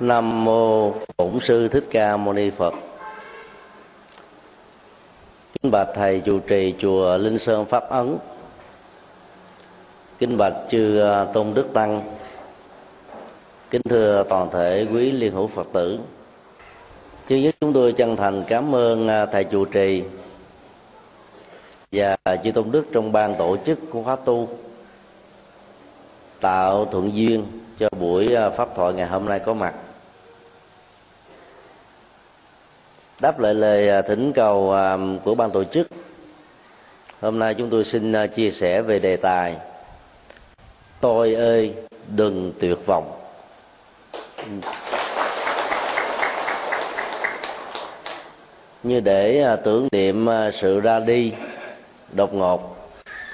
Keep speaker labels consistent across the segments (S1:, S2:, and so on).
S1: Nam mô Bổn sư Thích Ca Mâu Ni Phật. Kính bạch thầy chủ trì chùa Linh Sơn Pháp Ấn. Kính bạch chư à, tôn đức tăng. Kính thưa toàn thể quý liên hữu Phật tử. chư nhất chúng tôi chân thành cảm ơn à, thầy chủ trì và chư tôn đức trong ban tổ chức của khóa tu, tạo thuận duyên cho buổi à, pháp thoại ngày hôm nay có mặt. Đáp lại lời à, thỉnh cầu à, của ban tổ chức, hôm nay chúng tôi xin chia sẻ về đề tài tôi ơi, đừng tuyệt vọng. Như để tưởng niệm sự ra đi đột ngột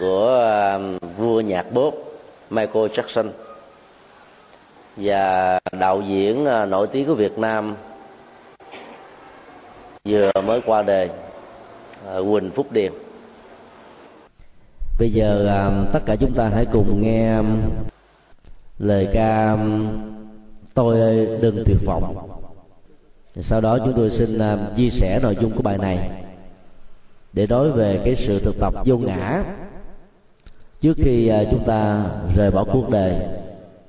S1: của vua nhạc bốp, Michael Jackson và đạo diễn ờ, nổi tiếng của Việt Nam vừa mới qua đời ờ, Quỳnh Phúc Điền. Bây giờ ờ, tất cả chúng ta hãy cùng nghe lời ca tôi ơi đừng tuyệt vọng. Sau đó chúng tôi xin chia sẻ nội dung của bài này để nói về cái sự thực tập vô ngã trước khi chúng ta rời bỏ cuộc đời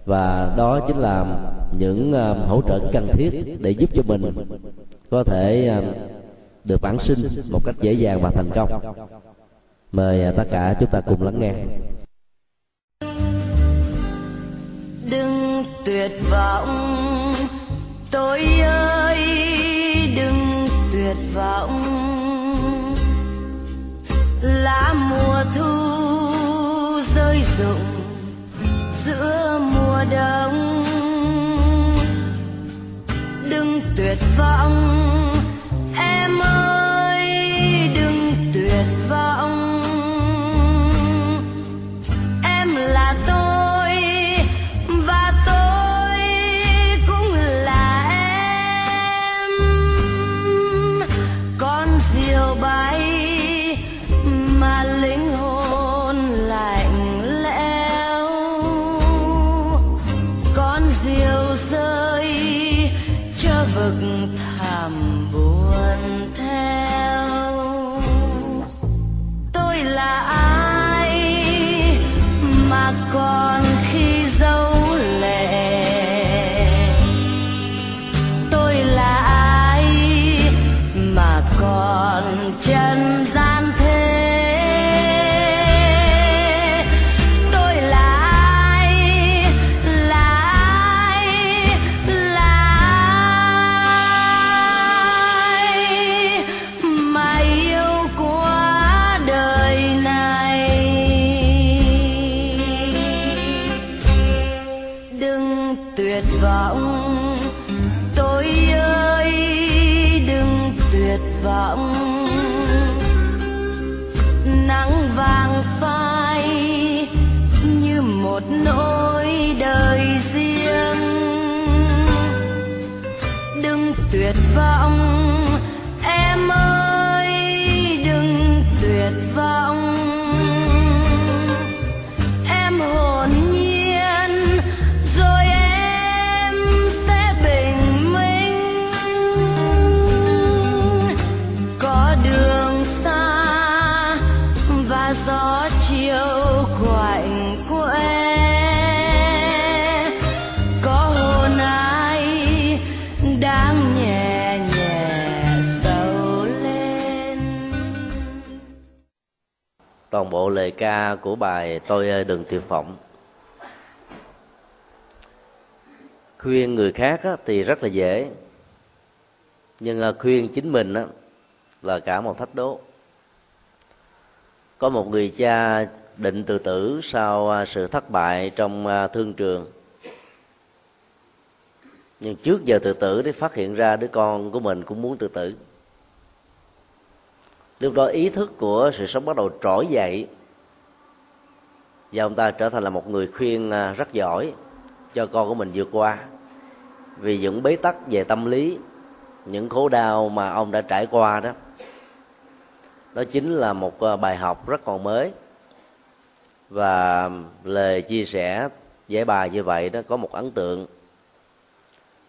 S1: và đó chính là những ờ, hỗ trợ cần thiết để giúp cho mình có thể ờ, được bản sinh một cách dễ dàng và thành công. Mời ờ, tất cả chúng ta cùng lắng nghe.
S2: Đừng tuyệt vọng, tôi ơi, đừng tuyệt vọng. Lá mùa thu rơi rụng đông đừng tuyệt vọng em.
S1: Toàn bộ lời ca của bài tôi ơi đừng tuyệt vọng khuyên người khác á, thì rất là dễ. Nhưng ờ, khuyên chính mình á, là cả một thách đố. Có một người cha định tự tử sau ờ, sự thất bại trong thương trường. Nhưng trước giờ tự tử để phát hiện ra đứa con của mình cũng muốn tự tử lúc đó ý thức của sự sống bắt đầu trỗi dậy. Và ông ta trở thành là một người khuyên à, rất giỏi cho con của mình vượt qua. Vì những bế tắc về tâm lý, những khổ đau mà ông đã trải qua đó đó chính là một à, bài học rất còn mới. Và lời chia sẻ, giải bài như vậy đó có một ấn tượng,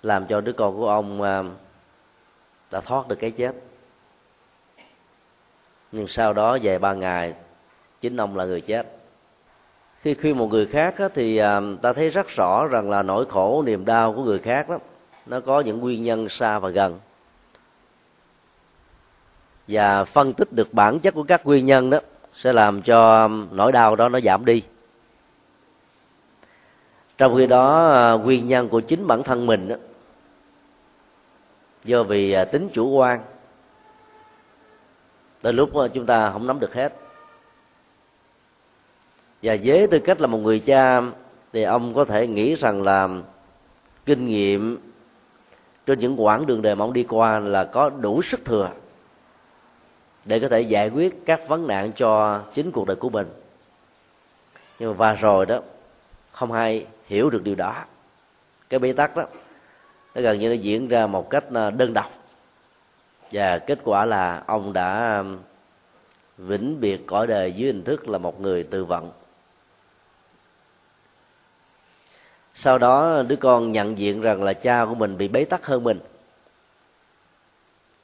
S1: làm cho đứa con của ông à, đã thoát được cái chết nhưng sau đó về ba ngày chính ông là người chết. Khi khuyên một người khác á, thì à, ta thấy rất rõ rằng là nỗi khổ niềm đau của người khác đó nó có những nguyên nhân xa và gần. Và phân tích được bản chất của các nguyên nhân đó sẽ làm cho à, nỗi đau đó nó giảm đi. Trong khi đó à, nguyên nhân của chính bản thân mình đó, do vì à, tính chủ quan tới lúc ờ, chúng ta không nắm được hết. Và với tư cách là một người cha, thì ông có thể nghĩ rằng là kinh nghiệm trên những quãng đường đời mà ông đi qua là có đủ sức thừa để có thể giải quyết các vấn nạn cho chính cuộc đời của mình. Nhưng mà và rồi đó, không ai hiểu được điều đó. Cái bế tắc đó, nó gần như nó diễn ra một cách ờ, đơn độc và kết quả là ông đã um, vĩnh biệt cõi đời dưới hình thức là một người tự vận sau đó, đứa con nhận diện rằng là cha của mình bị bế tắc hơn mình.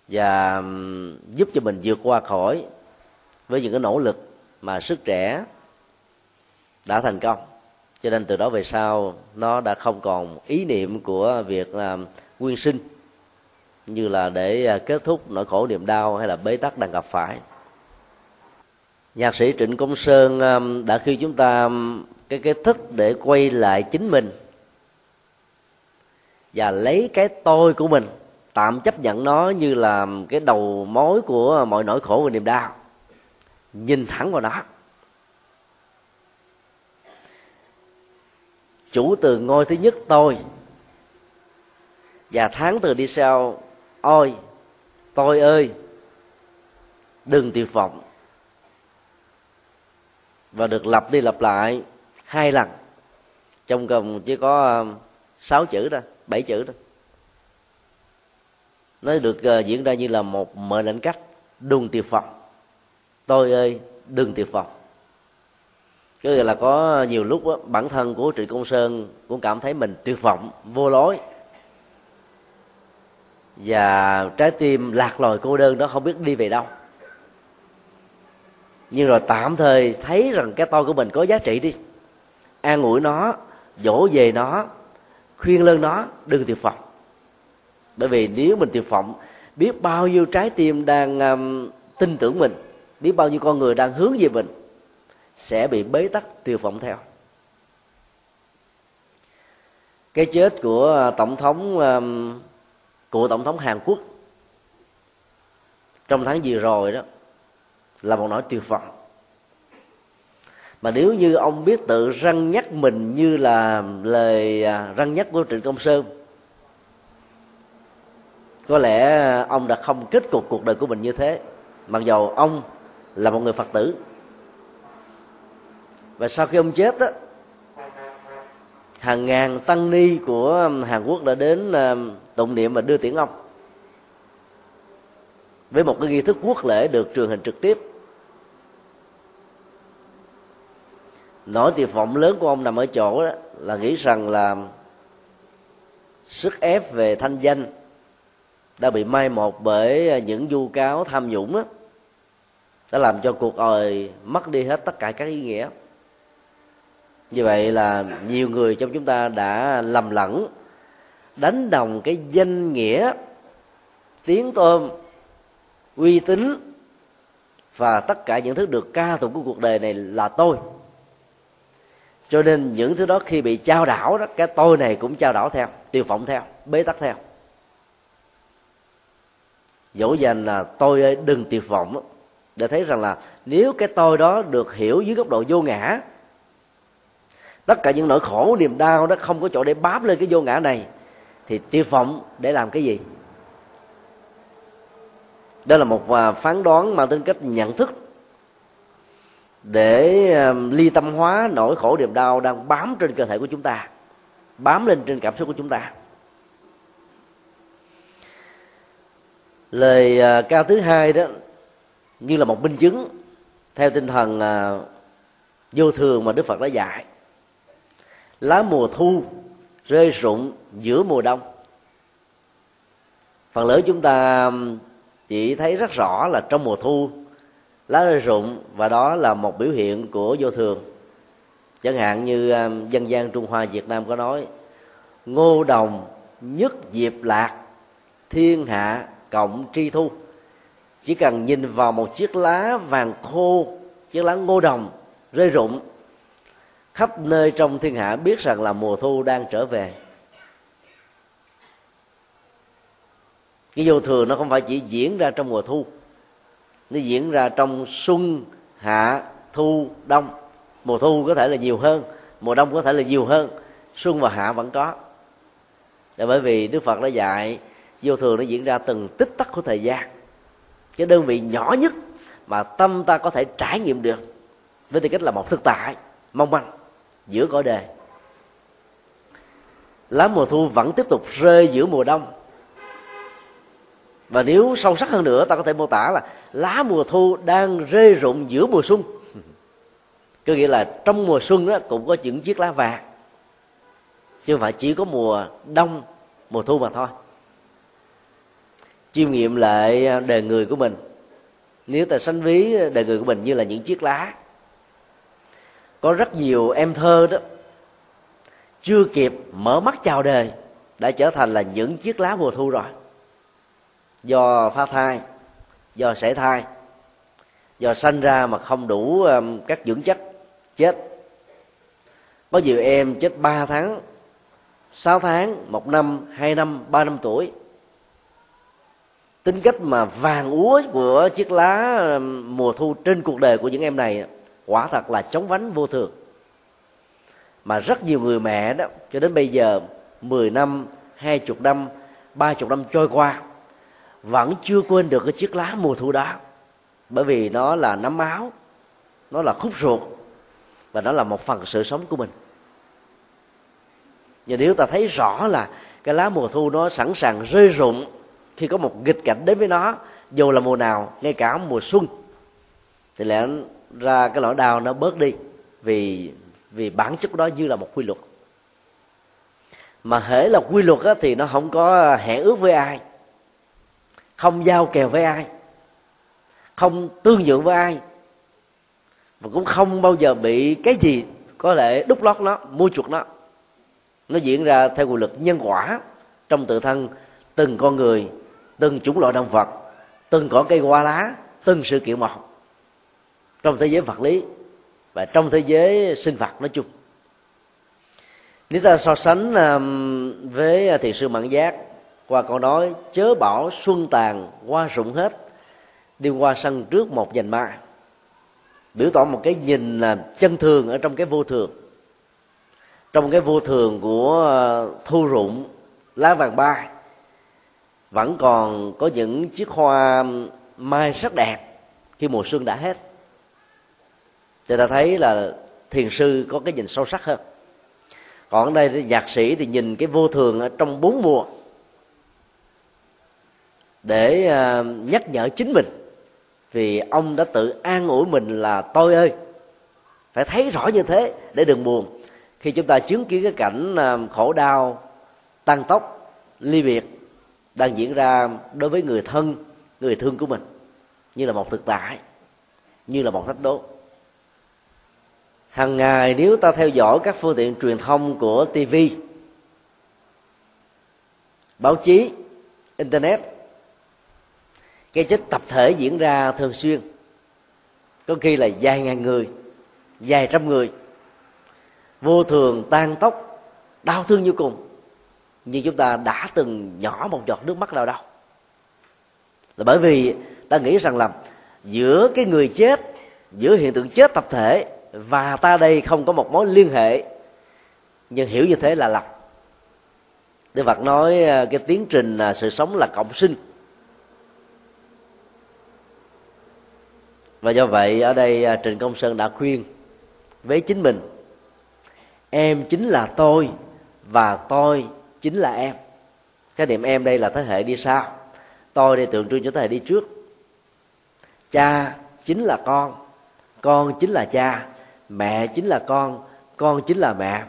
S1: Và um, giúp cho mình vượt qua khỏi với những cái nỗ lực mà sức trẻ đã thành công. Cho nên từ đó về sau, nó đã không còn ý niệm của việc là nguyên sinh như là để à, kết thúc nỗi khổ niềm đau hay là bế tắc đang gặp phải. Nhạc sĩ trịnh công sơn um, đã khi chúng ta um, cái cái thích để quay lại chính mình và lấy cái tôi của mình, tạm chấp nhận nó như là um, cái đầu mối của mọi nỗi khổ và niềm đau. Nhìn thẳng vào nó. Chủ từ ngôi thứ nhất tôi và tháng từ đi sau ôi tôi ơi đừng tuyệt vọng và được lặp đi lặp lại hai lần. Trong cùng chỉ có ờ, sáu chữ đó bảy chữ đó nó được uh, diễn ra như là một mệnh lệnh cắt đừng tuyệt vọng tôi ơi đừng tuyệt vọng có nghĩa là có nhiều lúc đó, bản thân của trị công sơn cũng cảm thấy mình tuyệt vọng vô lối và trái tim lạc lòi cô đơn đó không biết đi về đâu. Nhưng rồi tạm thời thấy rằng cái tôi của mình có giá trị đi. An ủi nó dỗ về nó khuyên lơn nó đừng tuyệt vọng. Bởi vì nếu mình tuyệt vọng biết bao nhiêu trái tim đang um, tin tưởng mình biết bao nhiêu con người đang hướng về mình sẽ bị bế tắc tuyệt vọng theo. Cái chết của uh, tổng thống um, của tổng thống hàn quốc. Trong tháng vừa rồi đó, là một nỗi tuyệt vọng. Mà nếu như ông biết tự răng nhắc mình như là lời à, răng nhắc của trịnh công sơn, có lẽ ông đã không kết cục cuộc đời của mình như thế, mặc dầu ông là một người phật tử. Và sau khi ông chết đó, hàng ngàn tăng ni của hàn quốc đã đến tụng niệm và đưa tiễn ông. Với một cái nghi thức quốc lễ được truyền hình trực tiếp. Nỗi tuyệt vọng lớn của ông nằm ở chỗ đó là nghĩ rằng là sức ép về thanh danh đã bị mai một bởi những vu cáo tham nhũng đó, đã làm cho cuộc đời mất đi hết tất cả các ý nghĩa. Như vậy là nhiều người trong chúng ta đã lầm lẫn đánh đồng cái danh nghĩa, tiếng tôm, uy tín và tất cả những thứ được ca tụng của cuộc đời này là tôi. Cho nên những thứ đó khi bị trao đảo đó, cái tôi này cũng trao đảo theo tuyệt vọng theo, bế tắc theo. Dỗ dành là tôi ơi, đừng tuyệt vọng để thấy rằng là nếu cái tôi đó được hiểu dưới góc độ vô ngã, tất cả những nỗi khổ niềm đau đó không có chỗ để bám lên cái vô ngã này thì tuyệt vọng để làm cái gì? Đó là một à, phán đoán mang tính cách nhận thức để à, ly tâm hóa nỗi khổ niềm đau đang bám trên cơ thể của chúng ta, bám lên trên cảm xúc của chúng ta. Lời à, ca thứ hai đó như là một minh chứng theo tinh thần vô thường mà đức phật đã dạy. Lá mùa thu rơi rụng giữa mùa đông. Phần lớn chúng ta chỉ thấy rất rõ là trong mùa thu, lá rơi rụng và đó là một biểu hiện của vô thường. Chẳng hạn như dân gian trung hoa việt nam có nói, ngô đồng nhất diệp lạc, thiên hạ cộng tri thu. Chỉ cần nhìn vào một chiếc lá vàng khô, chiếc lá ngô đồng rơi rụng khắp nơi trong thiên hạ biết rằng là mùa thu đang trở về. Cái vô thường nó không phải chỉ diễn ra trong mùa thu, nó diễn ra trong xuân, hạ, thu, đông. Mùa thu có thể là nhiều hơn, mùa đông có thể là nhiều hơn, xuân và hạ vẫn có. Là bởi vì đức phật đã dạy, vô thường nó diễn ra từng tích tắc của thời gian. Cái đơn vị nhỏ nhất mà tâm ta có thể trải nghiệm được, với tư cách là một thực tại, mong manh giữa cõi đề lá mùa thu vẫn tiếp tục rơi giữa mùa đông. Và nếu sâu sắc hơn nữa, ta có thể mô tả là lá mùa thu đang rơi rụng giữa mùa xuân. Có nghĩa là trong mùa xuân đó cũng có những chiếc lá vàng, chứ không phải chỉ có mùa đông, mùa thu mà thôi. Chiêm nghiệm lại đời người của mình. Nếu ta sánh ví đời người của mình như là những chiếc lá có rất nhiều em thơ đó chưa kịp mở mắt chào đời đã trở thành là những chiếc lá mùa thu rồi. Do phá thai do sảy thai do sanh ra mà không đủ um, các dưỡng chất chết. Có nhiều em chết 3 tháng 6 tháng, một năm, hai năm, ba năm tuổi. Tính cách mà vàng úa của chiếc lá um, mùa thu trên cuộc đời của những em này quả thật là chống vánh vô thường. Mà rất nhiều người mẹ đó cho đến bây giờ 10 năm, hai chục năm, ba chục năm trôi qua vẫn chưa quên được cái chiếc lá mùa thu đó. Bởi vì nó là nấm máu nó là khúc ruột và nó là một phần sự sống của mình. Và nếu ta thấy rõ là cái lá mùa thu nó sẵn sàng rơi rụng khi có một nghịch cảnh đến với nó dù là mùa nào ngay cả mùa xuân thì lẽ ra cái nỗi đau nó bớt đi vì vì bản chất của đó như là một quy luật. Mà hễ là quy luật á, thì nó không có hẹn ước với ai không giao kèo với ai không tương nhượng với ai và cũng không bao giờ bị cái gì có thể đúc lót nó mua chuộc nó. Nó diễn ra theo quy luật nhân quả trong tự thân từng con người từng chủng loại động vật từng cỏ cây hoa lá từng sự kiện một trong thế giới vật lý và trong thế giới sinh vật nói chung. Nếu ta so sánh um, với à, thiền sư mạng giác, qua câu nói, chớ bảo xuân tàn qua rụng hết, đi qua sân trước một dành mai biểu tỏ một cái nhìn là chân thường ở trong cái vô thường. Trong cái vô thường của à, thu rụng, lá vàng bay vẫn còn có những chiếc hoa um, mai rất đẹp khi mùa xuân đã hết thì ta thấy là thiền sư có cái nhìn sâu sắc hơn. Còn ở đây thì nhạc sĩ thì nhìn cái vô thường ở trong bốn mùa để à, nhắc nhở chính mình. Vì ông đã tự an ủi mình là tôi ơi, phải thấy rõ như thế để đừng buồn. Khi chúng ta chứng kiến cái cảnh à, khổ đau, tăng tốc, ly biệt đang diễn ra đối với người thân, người thương của mình như là một thực tại, như là một thách đố hàng ngày nếu ta theo dõi các phương tiện truyền thông của tv báo chí, internet, cái chết tập thể diễn ra thường xuyên, có khi là vài ngàn người, vài trăm người, vô thường, tan tóc, đau thương như cùng. Nhưng chúng ta đã từng nhỏ một giọt nước mắt nào đâu. Là bởi vì ta nghĩ rằng là giữa cái người chết, giữa hiện tượng chết tập thể và ta đây không có một mối liên hệ. Nhưng hiểu như thế là lầm Đức Phật nói ờ, cái tiến trình ờ, sự sống là cộng sinh. Và do vậy, ở đây ờ, trịnh công sơn đã khuyên với chính mình, em chính là tôi và tôi chính là em. Cái niệm em đây là thế hệ đi sau, tôi đây tượng trưng cho thế hệ đi trước. Cha chính là con con chính là cha mẹ chính là con con chính là mẹ.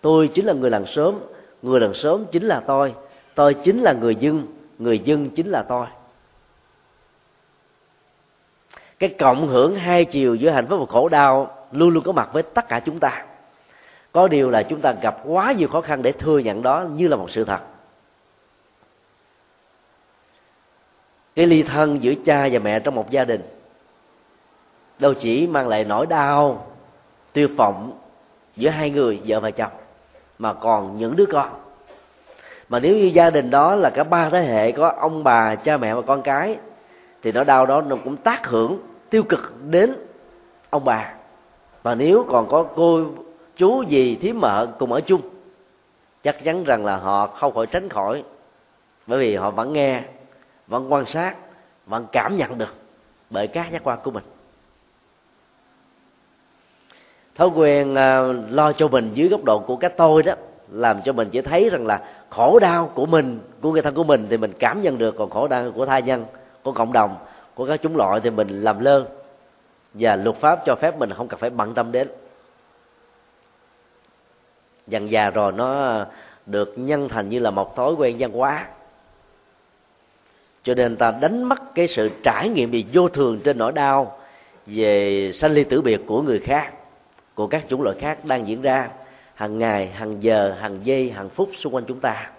S1: Tôi chính là người làng sớm người làng sớm chính là tôi. Tôi chính là người dân người dân chính là tôi. Cái cộng hưởng hai chiều giữa hạnh phúc và khổ đau luôn luôn có mặt với tất cả chúng ta. Có điều là chúng ta gặp quá nhiều khó khăn để thừa nhận đó như là một sự thật. Cái ly thân giữa cha và mẹ trong một gia đình đâu chỉ mang lại nỗi đau tuyệt vọng giữa hai người, vợ và chồng, mà còn những đứa con. Mà nếu như gia đình đó là cả ba thế hệ có ông bà, cha mẹ và con cái, thì nỗi đau đó nó cũng tác hưởng tiêu cực đến ông bà. Và nếu còn có cô chú gì thím mợ cùng ở chung, chắc chắn rằng là họ không khỏi tránh khỏi, bởi vì họ vẫn nghe, vẫn quan sát, vẫn cảm nhận được bởi các giác quan của mình thói quen à, lo cho mình dưới góc độ của cái tôi đó, làm cho mình chỉ thấy rằng là khổ đau của mình, của người thân của mình thì mình cảm nhận được, còn khổ đau của tha nhân, của cộng đồng, của các chúng loại thì mình làm lơ. Và luật pháp cho phép mình không cần phải bận tâm đến. Dần già rồi nó được nhân thành như là một thói quen văn hóa. Cho nên ta đánh mất cái sự trải nghiệm về vô thường trên nỗi đau về sanh ly tử biệt của người khác của các chủng loại khác đang diễn ra hàng ngày, hàng giờ, hàng giây, hàng phút xung quanh chúng ta.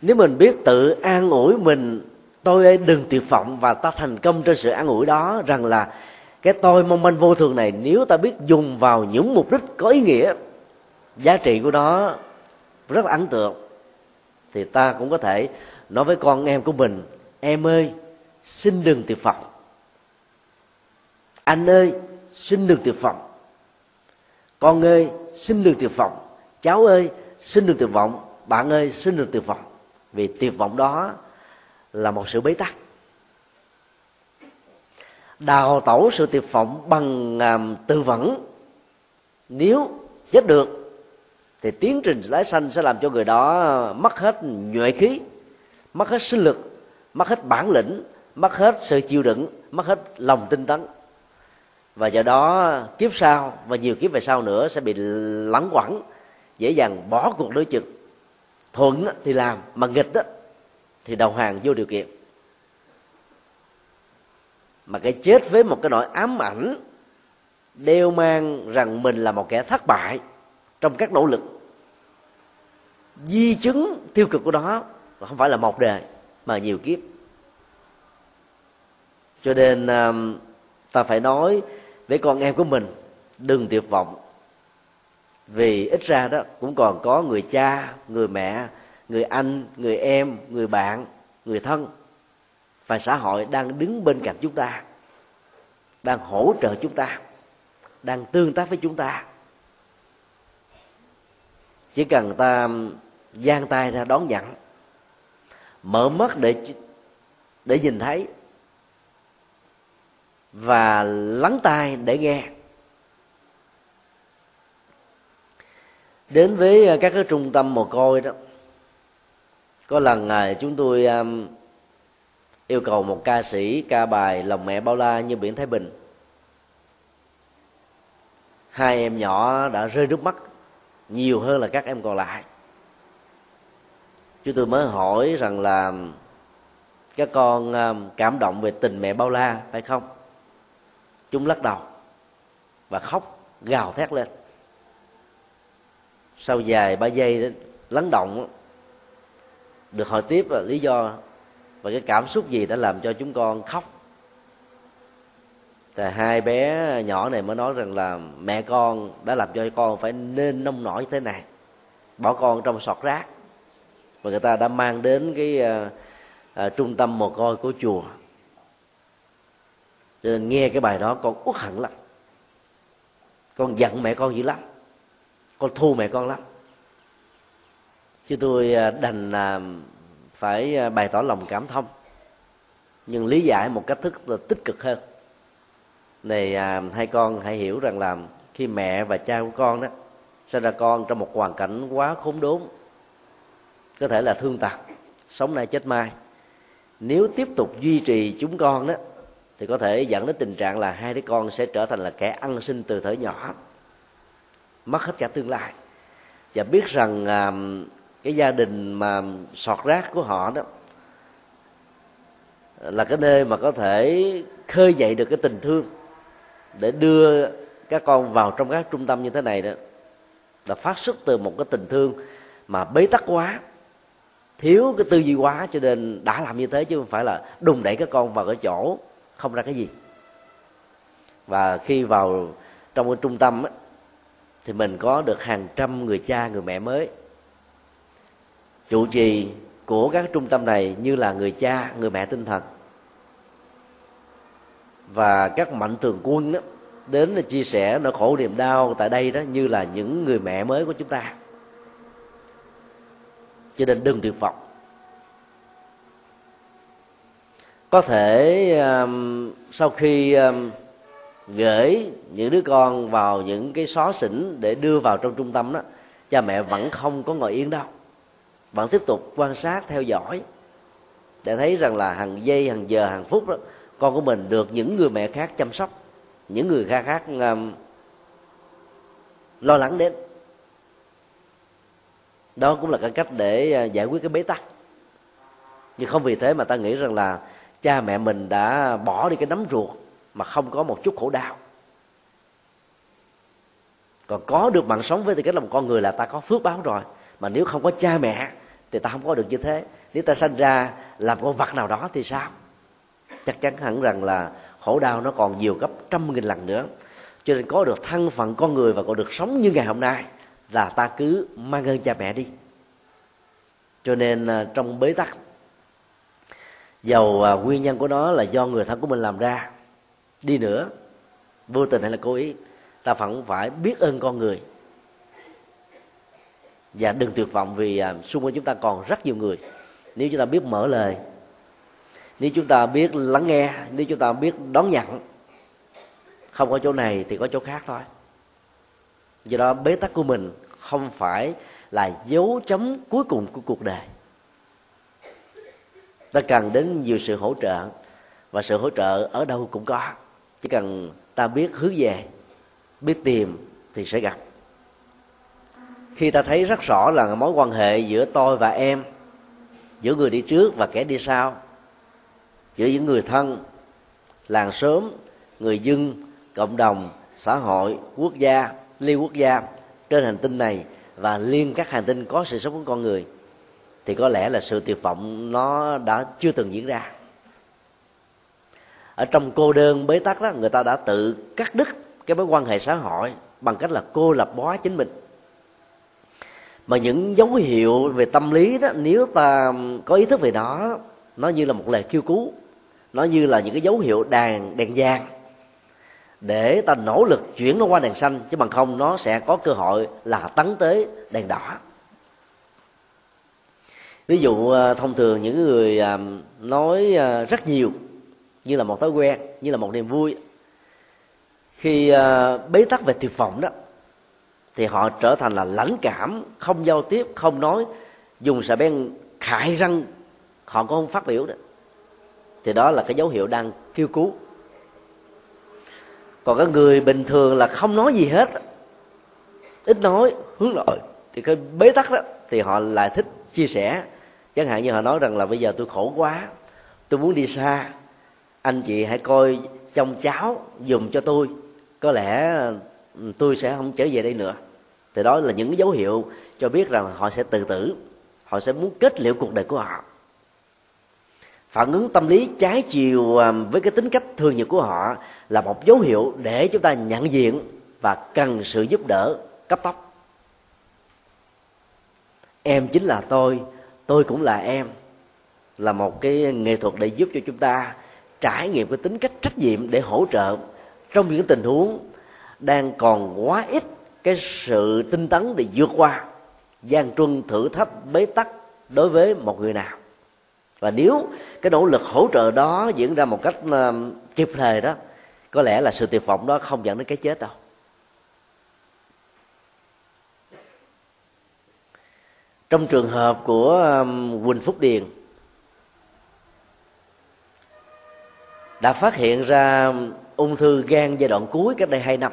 S1: Nếu mình biết tự an ủi mình, tôi ơi, đừng tuyệt vọng và ta thành công trên sự an ủi đó, rằng là cái tôi mong manh vô thường này, nếu ta biết dùng vào những mục đích có ý nghĩa, giá trị của nó rất là ấn tượng, thì ta cũng có thể nói với con em của mình, em ơi, xin đừng tuyệt vọng. Anh ơi, xin đừng tuyệt vọng con ơi xin được tuyệt vọng. Cháu ơi xin được tuyệt vọng. Bạn ơi xin được tuyệt vọng. Vì tuyệt vọng đó là một sự bế tắc. Đào tẩu sự tuyệt vọng bằng um, tư vấn nếu chết được thì tiến trình tái sanh sẽ làm cho người đó mất hết nhuệ khí mất hết sinh lực mất hết bản lĩnh mất hết sự chịu đựng mất hết lòng tinh tấn và do đó kiếp sau và nhiều kiếp về sau nữa sẽ bị lẳng quẩn dễ dàng bỏ cuộc đối chừng. Thuận thì làm mà nghịch đó, thì đầu hàng vô điều kiện. Mà cái chết với một cái nỗi ám ảnh đeo mang rằng mình là một kẻ thất bại trong các nỗ lực di chứng tiêu cực của đó không phải là một đời mà nhiều kiếp. Cho nên um, ta phải nói với con em của mình, đừng tuyệt vọng. Vì ít ra đó, cũng còn có người cha, người mẹ, người anh, người em, người bạn, người thân và xã hội đang đứng bên cạnh chúng ta, đang hỗ trợ chúng ta, đang tương tác với chúng ta. Chỉ cần ta um, giang tay ra đón nhận, mở mắt để để nhìn thấy và lắng tai để nghe. Đến với à, các cái trung tâm mồ côi đó có lần à, chúng tôi um, yêu cầu một ca sĩ ca bài lòng mẹ bao la như biển thái bình. Hai em nhỏ đã rơi nước mắt nhiều hơn là các em còn lại. Chúng tôi mới hỏi rằng là các con cảm động về tình mẹ bao la phải không? Chúng lắc đầu và khóc gào thét lên. Sau vài ba giây lắng động được hỏi tiếp là lý do và cái cảm xúc gì đã làm cho chúng con khóc. Thì hai bé nhỏ này mới nói rằng là mẹ con đã làm cho con phải nên nông nổi như thế này. Bỏ con trong sọt rác. Và người ta đã mang đến cái uh, uh, trung tâm mồ côi của chùa cho nên nghe cái bài đó con uất hận lắm. Con giận mẹ con dữ lắm. Con thu mẹ con lắm. Chứ tôi à, đành là phải à, bày tỏ lòng cảm thông. Nhưng lý giải một cách thức là tích cực hơn. Này à, hai con hãy hiểu rằng là khi mẹ và cha của con đó sinh ra con trong một hoàn cảnh quá khốn đốn có thể là thương tật sống nay chết mai. Nếu tiếp tục duy trì chúng con đó thì có thể dẫn đến tình trạng là hai đứa con sẽ trở thành là kẻ ăn sinh từ thời nhỏ, mất hết cả tương lai. Và biết rằng à, cái gia đình mà sọt rác của họ đó là cái nơi mà có thể khơi dậy được cái tình thương để đưa các con vào trong các trung tâm như thế này đó, là phát xuất từ một cái tình thương mà bế tắc quá, thiếu cái tư duy quá, cho nên đã làm như thế chứ không phải là đùng đẩy các con vào cái chỗ không ra cái gì. Và khi vào trong cái trung tâm ấy, thì mình có được hàng trăm người cha người mẹ mới. Trụ trì của các trung tâm này như là người cha người mẹ tinh thần. Và các mạnh thường quân đó đến là chia sẻ nỗi khổ niềm đau tại đây đó như là những người mẹ mới của chúng ta. Cho nên đừng tuyệt vọng. Có thể um, sau khi um, gửi những đứa con vào những cái xó xỉnh để đưa vào trong trung tâm đó cha mẹ vẫn không có ngồi yên đâu. Vẫn tiếp tục quan sát theo dõi. Để thấy rằng là hàng giây hàng giờ hàng phút đó con của mình được những người mẹ khác chăm sóc những người khác khác um, lo lắng đến. Đó cũng là cái cách để uh, giải quyết cái bế tắc. Nhưng không vì thế mà ta nghĩ rằng là cha mẹ mình đã bỏ đi cái nấm ruột mà không có một chút khổ đau. Còn có được mạng sống với tư cách là một con người là ta có phước báo rồi. Mà nếu không có cha mẹ thì ta không có được như thế. Nếu ta sinh ra làm con vật nào đó thì sao? Chắc chắn hẳn rằng là khổ đau nó còn nhiều gấp trăm nghìn lần nữa. Cho nên có được thân phận con người và còn được sống như ngày hôm nay là ta cứ mang ơn cha mẹ đi. Cho nên à, trong bế tắc dầu à, nguyên nhân của nó là do người thân của mình làm ra. Đi nữa vô tình hay là cố ý ta vẫn phải biết ơn con người. Và đừng tuyệt vọng vì à, xung quanh chúng ta còn rất nhiều người. Nếu chúng ta biết mở lời nếu chúng ta biết lắng nghe nếu chúng ta biết đón nhận không có chỗ này thì có chỗ khác thôi. Do đó bế tắc của mình không phải là dấu chấm cuối cùng của cuộc đời ta cần đến nhiều sự hỗ trợ. Và sự hỗ trợ ở đâu cũng có. Chỉ cần ta biết hướng về, biết tìm thì sẽ gặp. Khi ta thấy rất rõ là mối quan hệ giữa tôi và em, giữa người đi trước và kẻ đi sau, giữa những người thân, làng xóm, người dân, cộng đồng, xã hội, quốc gia, liên quốc gia, trên hành tinh này và liên các hành tinh có sự sống của con người thì có lẽ là sự tuyệt vọng nó đã chưa từng diễn ra. Ở trong cô đơn bế tắc đó, người ta đã tự cắt đứt cái mối quan hệ xã hội bằng cách là cô lập bó chính mình. Mà những dấu hiệu về tâm lý đó, nếu ta có ý thức về đó, nó như là một lời kêu cứu. Nó như là những cái dấu hiệu đèn đèn vàng. Để ta nỗ lực chuyển nó qua đèn xanh, chứ bằng không nó sẽ có cơ hội là tấn tới đèn đỏ ví dụ à, thông thường những người à, nói à, rất nhiều, như là một thói quen, như là một niềm vui, khi bế tắc về tuyệt vọng đó, thì họ trở thành là lãnh cảm, không giao tiếp, không nói, dùng sợi beng khải răng, họ cũng không phát biểu đó thì đó là cái dấu hiệu đang kêu cứu. Còn cái người bình thường là không nói gì hết, ít nói, hướng nội, thì cái bế tắc đó, thì họ lại thích chia sẻ chẳng hạn như họ nói rằng là bây giờ tôi khổ quá, tôi muốn đi xa, anh chị hãy coi trong cháu dùng cho tôi, có lẽ ừ, tôi sẽ không trở về đây nữa. Thì đó là những dấu hiệu cho biết rằng họ sẽ tự tử, họ sẽ muốn kết liễu cuộc đời của họ. Phản ứng tâm lý trái chiều à, với cái tính cách thường nhật của họ là một dấu hiệu để chúng ta nhận diện và cần sự giúp đỡ cấp tốc. Em chính là tôi tôi cũng là em, là một cái nghệ thuật để giúp cho chúng ta trải nghiệm cái tính cách trách nhiệm để hỗ trợ trong những tình huống đang còn quá ít cái sự tinh tấn để vượt qua. Gian truân thử thách bế tắc đối với một người nào. Và nếu cái nỗ lực hỗ trợ đó diễn ra một cách ờ, kịp thời đó, có lẽ là sự tuyệt vọng đó không dẫn đến cái chết đâu. Trong trường hợp của um, Quỳnh Phúc Điền, đã phát hiện ra ung thư gan giai đoạn cuối cách đây hai năm,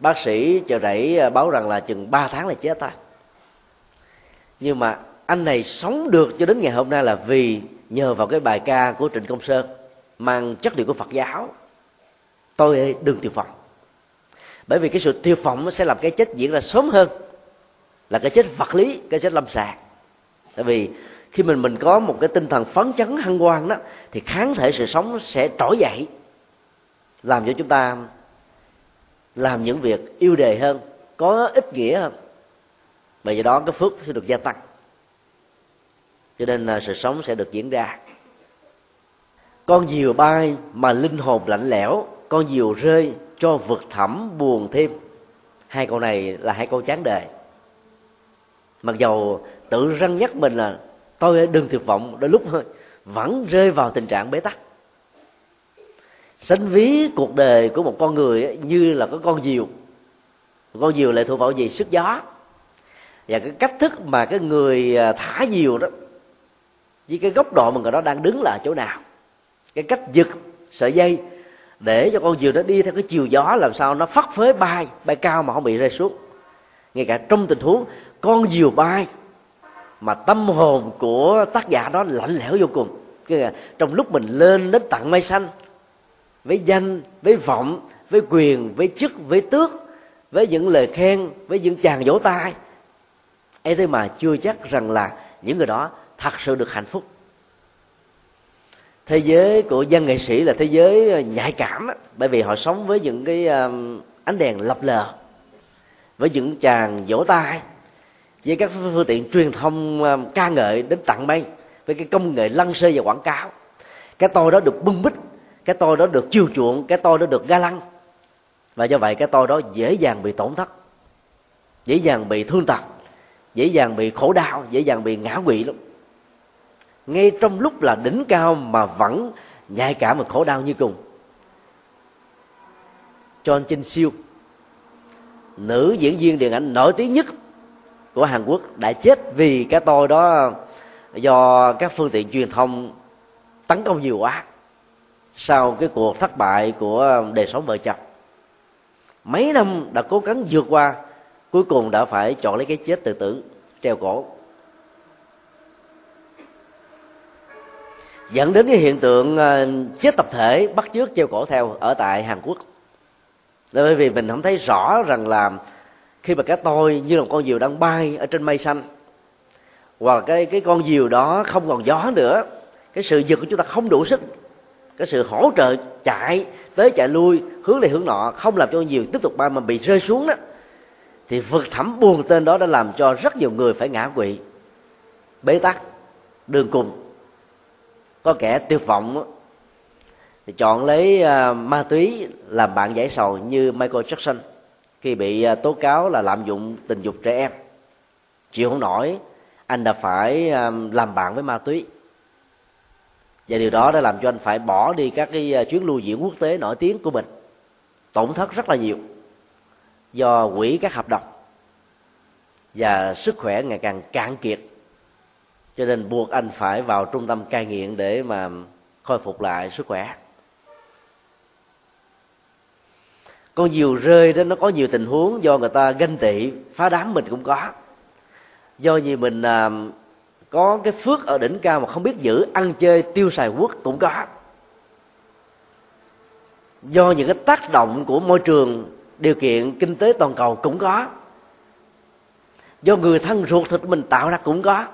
S1: bác sĩ chờ rẫy à, báo rằng là chừng 3 tháng là chết ta nhưng mà anh này sống được cho đến ngày hôm nay là vì nhờ vào cái bài ca của trịnh công sơn mang chất liệu của phật giáo. Tôi đừng tiêu phỏng. Bởi vì cái sự tiêu phỏng nó sẽ làm cái chết diễn ra sớm hơn là cái chết vật lý, cái chết lâm sàng. Tại vì khi mình mình có một cái tinh thần phấn chấn, hăng hoan đó, thì kháng thể sự sống sẽ trỗi dậy, làm cho chúng ta làm những việc yêu đề hơn, có ít nghĩa hơn. Và do đó, cái phước sẽ được gia tăng. Cho nên là sự sống sẽ được diễn ra. Con diều bay mà linh hồn lạnh lẽo, con diều rơi cho vực thẳm buồn thêm. Hai câu này là hai câu chán đời mặc dầu tự răng nhắc mình là tôi đừng tuyệt vọng, đôi lúc thôi, vẫn rơi vào tình trạng bế tắc. Sánh ví cuộc đời của một con người như là có con diều. Con diều lại thuộc vào gì? Sức gió. Và cái cách thức mà cái người à, thả diều đó, với cái góc độ mà người đó đang đứng là chỗ nào? Cái cách giật sợi dây để cho con diều nó đi theo cái chiều gió, làm sao nó phát phới bay bay cao mà không bị rơi xuống. Ngay cả trong tình huống con diều bay mà tâm hồn của tác giả đó lạnh lẽo vô cùng. Là trong lúc mình lên đến tận mây xanh với danh với vọng với quyền với chức với tước với những lời khen với những chàng vỗ tay ấy thế mà chưa chắc rằng là những người đó thật sự được hạnh phúc. Thế giới của dân nghệ sĩ là thế giới ờ, nhạy cảm đó, bởi vì họ sống với những cái ờ, ánh đèn lập lờ với những chàng vỗ tay với các phương tiện truyền thông ờ, ca ngợi đến tặng bay, với cái công nghệ lăng xê và quảng cáo. Cái tôi đó được bưng bít, cái tôi đó được chiều chuộng, cái tôi đó được ga lăng. Và do vậy cái tôi đó dễ dàng bị tổn thất, dễ dàng bị thương tật, dễ dàng bị khổ đau, dễ dàng bị ngã quỵ lắm. Ngay trong lúc là đỉnh cao mà vẫn nhạy cảm và khổ đau như cùng. John chinh Siêu, nữ diễn viên điện ảnh nổi tiếng nhất của Hàn Quốc đã chết vì cái tôi đó do các phương tiện truyền thông tấn công nhiều quá sau cái cuộc thất bại của đời sống vợ chồng. Mấy năm đã cố gắng vượt qua, cuối cùng đã phải chọn lấy cái chết tự tử, treo cổ. Dẫn đến cái hiện tượng ờ, chết tập thể, bắt chước treo cổ theo ở tại Hàn Quốc. Bởi vì mình không thấy rõ rằng là khi mà cái tôi như là một con diều đang bay ở trên mây xanh, hoặc cái cái con diều đó không còn gió nữa, cái sự giật của chúng ta không đủ sức, cái sự hỗ trợ chạy tới chạy lui, hướng này hướng nọ không làm cho con diều tiếp tục bay mà bị rơi xuống đó, thì vực thẳm buồn tên đó đã làm cho rất nhiều người phải ngã quỵ. Bế tắc, đường cùng. Có kẻ tuyệt vọng thì chọn lấy à, ma túy làm bạn giải sầu như Michael Jackson khi bị à, tố cáo là lạm dụng tình dục trẻ em. Chịu không nổi, anh đã phải à, làm bạn với ma túy. Và điều đó đã làm cho anh phải bỏ đi các cái à, chuyến lưu diễn quốc tế nổi tiếng của mình. Tổn thất rất là nhiều do quỹ các hợp đồng. Và sức khỏe ngày càng cạn kiệt. Cho nên buộc anh phải vào trung tâm cai nghiện để mà khôi phục lại sức khỏe. Con diều rơi đó nó có nhiều tình huống do người ta ganh tị phá đám mình cũng có. Do vì mình à, có cái phước ở đỉnh cao mà không biết giữ ăn chơi tiêu xài quốc cũng có. Do những cái tác động của môi trường điều kiện kinh tế toàn cầu cũng có. Do người thân ruột thịt mình tạo ra cũng có.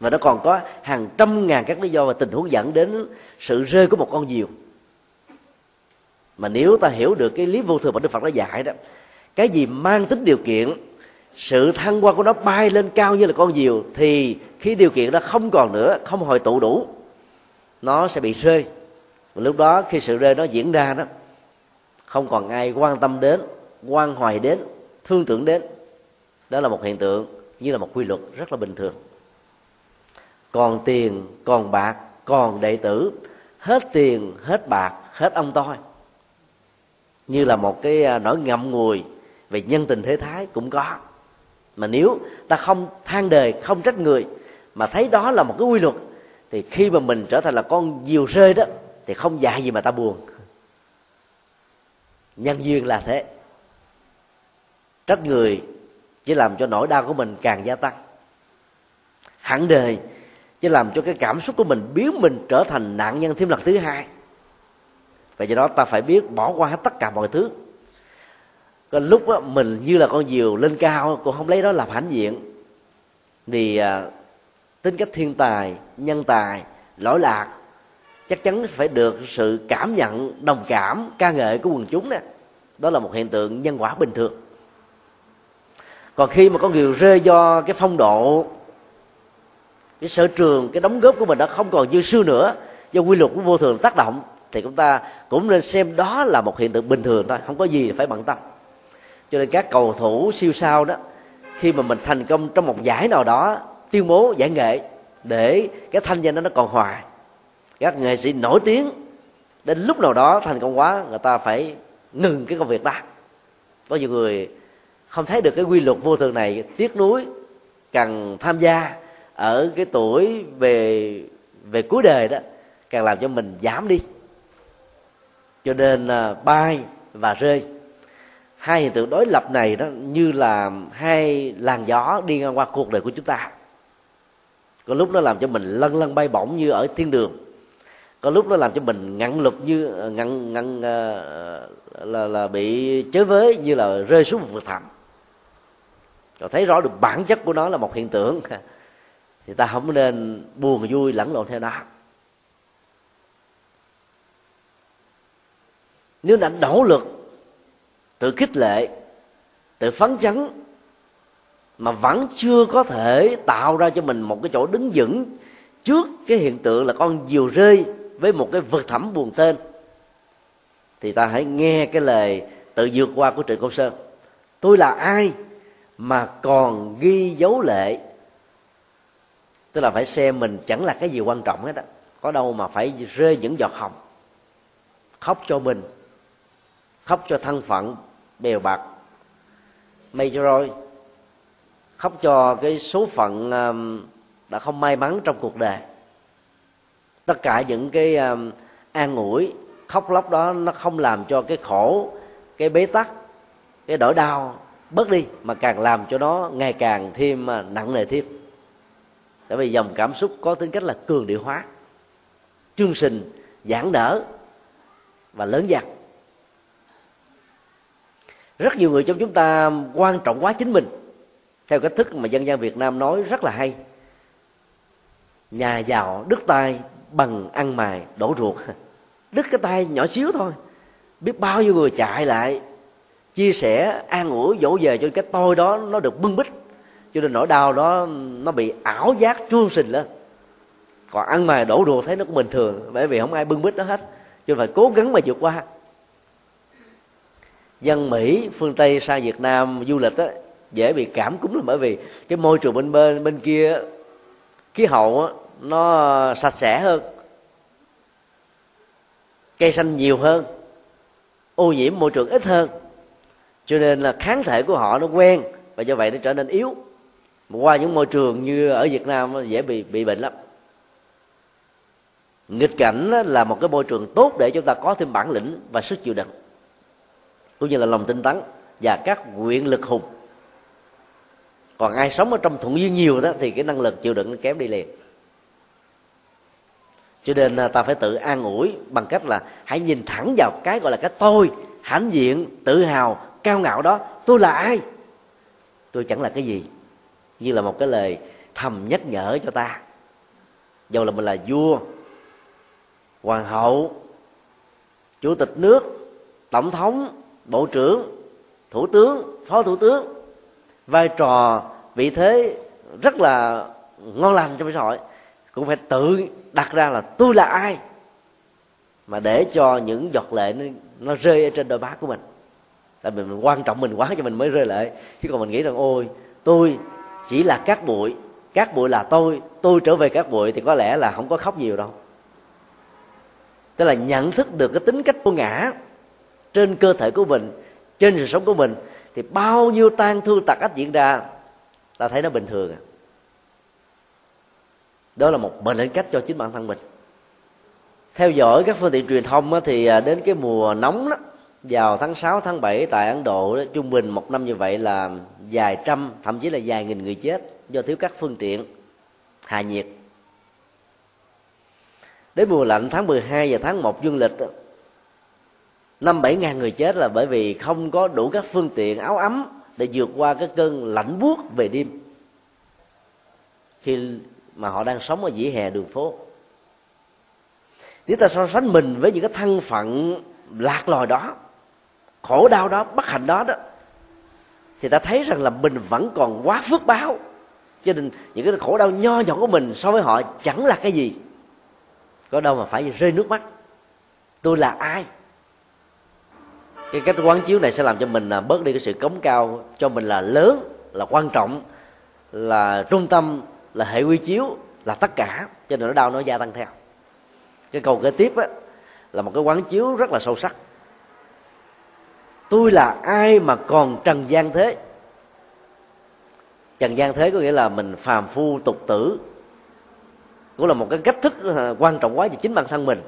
S1: Và nó còn có hàng trăm ngàn các lý do và tình huống dẫn đến sự rơi của một con diều mà nếu ta hiểu được cái lý vô thường mà đức phật đã dạy đó, cái gì mang tính điều kiện, sự thăng hoa của nó bay lên cao như là con diều, thì khi điều kiện đó không còn nữa, không hồi tụ đủ, nó sẽ bị rơi. Và lúc đó khi sự rơi nó diễn ra đó, không còn ai quan tâm đến, quan hoài đến, thương tưởng đến. Đó là một hiện tượng như là một quy luật rất là bình thường. Còn tiền, còn bạc, còn đệ tử, hết tiền, hết bạc, hết ông toi như là một cái à, nỗi ngậm ngùi về nhân tình thế thái cũng có. Mà nếu ta không than đề, không trách người, mà thấy đó là một cái quy luật, thì khi mà mình trở thành là con diều rơi đó, thì không dạy gì mà ta buồn. Nhân duyên là thế. Trách người chỉ làm cho nỗi đau của mình càng gia tăng. Hẳn đời chỉ làm cho cái cảm xúc của mình biến mình trở thành nạn nhân thêm lần thứ hai và do đó ta phải biết bỏ qua hết tất cả mọi thứ. Có lúc đó, mình như là con diều lên cao cũng không lấy đó làm hãnh diện. Thì à, tính cách thiên tài nhân tài lỗi lạc chắc chắn phải được sự cảm nhận đồng cảm ca ngợi của quần chúng đó. Đó là một hiện tượng nhân quả bình thường. Còn khi mà con diều rơi do cái phong độ cái sở trường cái đóng góp của mình đã không còn như xưa nữa do quy luật của vô thường tác động thì chúng ta cũng nên xem đó là một hiện tượng bình thường thôi, không có gì phải bận tâm. Cho nên các cầu thủ siêu sao đó, khi mà mình thành công trong một giải nào đó, tuyên bố giải nghệ để cái thanh danh đó nó còn hoài. Các nghệ sĩ nổi tiếng, đến lúc nào đó thành công quá, người ta phải ngừng cái công việc đó. Có nhiều người không thấy được cái quy luật vô thường này, tiếc nuối, càng tham gia ở cái tuổi về về cuối đời đó, càng làm cho mình giảm đi cho nên à, bay và rơi. Hai hiện tượng đối lập này đó như là hai làn gió đi ngang qua cuộc đời của chúng ta. Có lúc nó làm cho mình lân lân bay bổng như ở thiên đường. Có lúc nó làm cho mình ngặn lục như à, ngặn ngặn uh, là là bị chới với như là rơi xuống một vực thẳm. Rồi thấy rõ được bản chất của nó là một hiện tượng. Thì ta không nên buồn vui lẫn lộn theo nó. Nếu đã nỗ lực tự khích lệ, tự phấn chấn, mà vẫn chưa có thể tạo ra cho mình một cái chỗ đứng vững trước cái hiện tượng là con diều rơi với một cái vực thẳm buồn tên, thì ta hãy nghe cái lời tự vượt qua của trịnh công sơn. Tôi là ai mà còn ghi dấu lệ? Tức là phải xem mình chẳng là cái gì quan trọng hết á. Có đâu mà phải rơi những giọt hồng, khóc cho mình khóc cho thân phận bèo bạc. Mây cho rồi, khóc cho cái số phận um, đã không may mắn trong cuộc đời. Tất cả những cái um, an ủi, khóc lóc đó nó không làm cho cái khổ, cái bế tắc, cái nỗi đau bớt đi, mà càng làm cho nó ngày càng thêm à, nặng nề thêm. Tại vì dòng cảm xúc có tính cách là cường điệu hóa, chương trình giãn nở và lớn dần rất nhiều người trong chúng ta quan trọng quá chính mình. Theo cách thức mà dân gian việt nam nói rất là hay. Nhà giàu đứt tay bằng ăn mài, đổ ruột. Đứt cái tay nhỏ xíu thôi. Biết bao nhiêu người chạy lại, chia sẻ, an ủi, dỗ về cho cái tôi đó nó được bưng bít. Cho nên nỗi đau đó nó bị ảo giác truông sình lên. Còn ăn mài, đổ ruột thấy nó cũng bình thường, bởi vì không ai bưng bít nó hết. Cho nên phải cố gắng mà vượt qua dân mỹ phương tây sang việt nam du lịch á dễ bị cảm cúm là bởi vì cái môi trường bên bên bên kia khí hậu á, nó sạch sẽ hơn cây xanh nhiều hơn ô nhiễm môi trường ít hơn. Cho nên là kháng thể của họ nó quen và do vậy nó trở nên yếu. Mà qua những môi trường như ở việt nam nó dễ bị bị bệnh lắm. Nghịch cảnh là một cái môi trường tốt để chúng ta có thêm bản lĩnh và sức chịu đựng cũng như là lòng tinh tấn và các nguyện lực hùng. Còn ai sống ở trong thuận duyên nhiều đó, thì cái năng lực chịu đựng nó kém đi liền. Cho nên à, ta phải tự an ủi bằng cách là hãy nhìn thẳng vào cái gọi là cái tôi, hãnh diện, tự hào, cao ngạo đó. Tôi là ai? Tôi chẳng là cái gì. Như là một cái lời thầm nhắc nhở cho ta. Dầu là mình là vua, hoàng hậu, chủ tịch nước, tổng thống bộ trưởng thủ tướng phó thủ tướng vai trò vị thế rất là ngon lành trong xã hội cũng phải tự đặt ra là tôi là ai mà để cho những giọt lệ nó, nó rơi ở trên đôi má của mình. Tại vì mình quan trọng mình quá cho mình mới rơi lệ. Chứ còn mình nghĩ rằng ôi tôi chỉ là cát bụi cát bụi là tôi tôi trở về cát bụi thì có lẽ là không có khóc nhiều đâu. Tức là nhận thức được cái tính cách của ngã trên cơ thể của mình trên sự sống của mình thì bao nhiêu tan thương tật ách diễn ra ta thấy nó bình thường à. Đó là một mệnh lệnh cách cho chính bản thân mình. Theo dõi các phương tiện truyền thông thì à, đến cái mùa nóng đó vào tháng 6, tháng 7 tại Ấn Độ đó, trung bình một năm như vậy là vài trăm thậm chí là vài nghìn người chết do thiếu các phương tiện hạ nhiệt. Đến mùa lạnh tháng 12 và tháng 1 dương lịch năm bảy ngàn người chết là bởi vì không có đủ các phương tiện áo ấm để vượt qua cái cơn lạnh buốt về đêm. Khi mà họ đang sống ở dĩa hè đường phố. Nếu ta so sánh mình với những cái thân phận lạc lòi đó, khổ đau đó, bất hạnh đó đó, thì ta thấy rằng là mình vẫn còn quá phước báo. Cho nên những cái khổ đau nho nhỏ của mình so với họ chẳng là cái gì. Có đâu mà phải rơi nước mắt. Tôi là ai? Cái cách quán chiếu này sẽ làm cho mình là bớt đi cái sự cống cao cho mình là lớn là quan trọng là trung tâm là hệ quy chiếu là tất cả. Cho nên nó đau nó gia tăng theo. Cái câu kế tiếp á, là một cái quán chiếu rất là sâu sắc. Tôi là ai mà còn trần gian thế? Trần gian thế có nghĩa là mình phàm phu tục tử. Cũng là một cái cách thức à, quan trọng quá cho chính bản thân mình.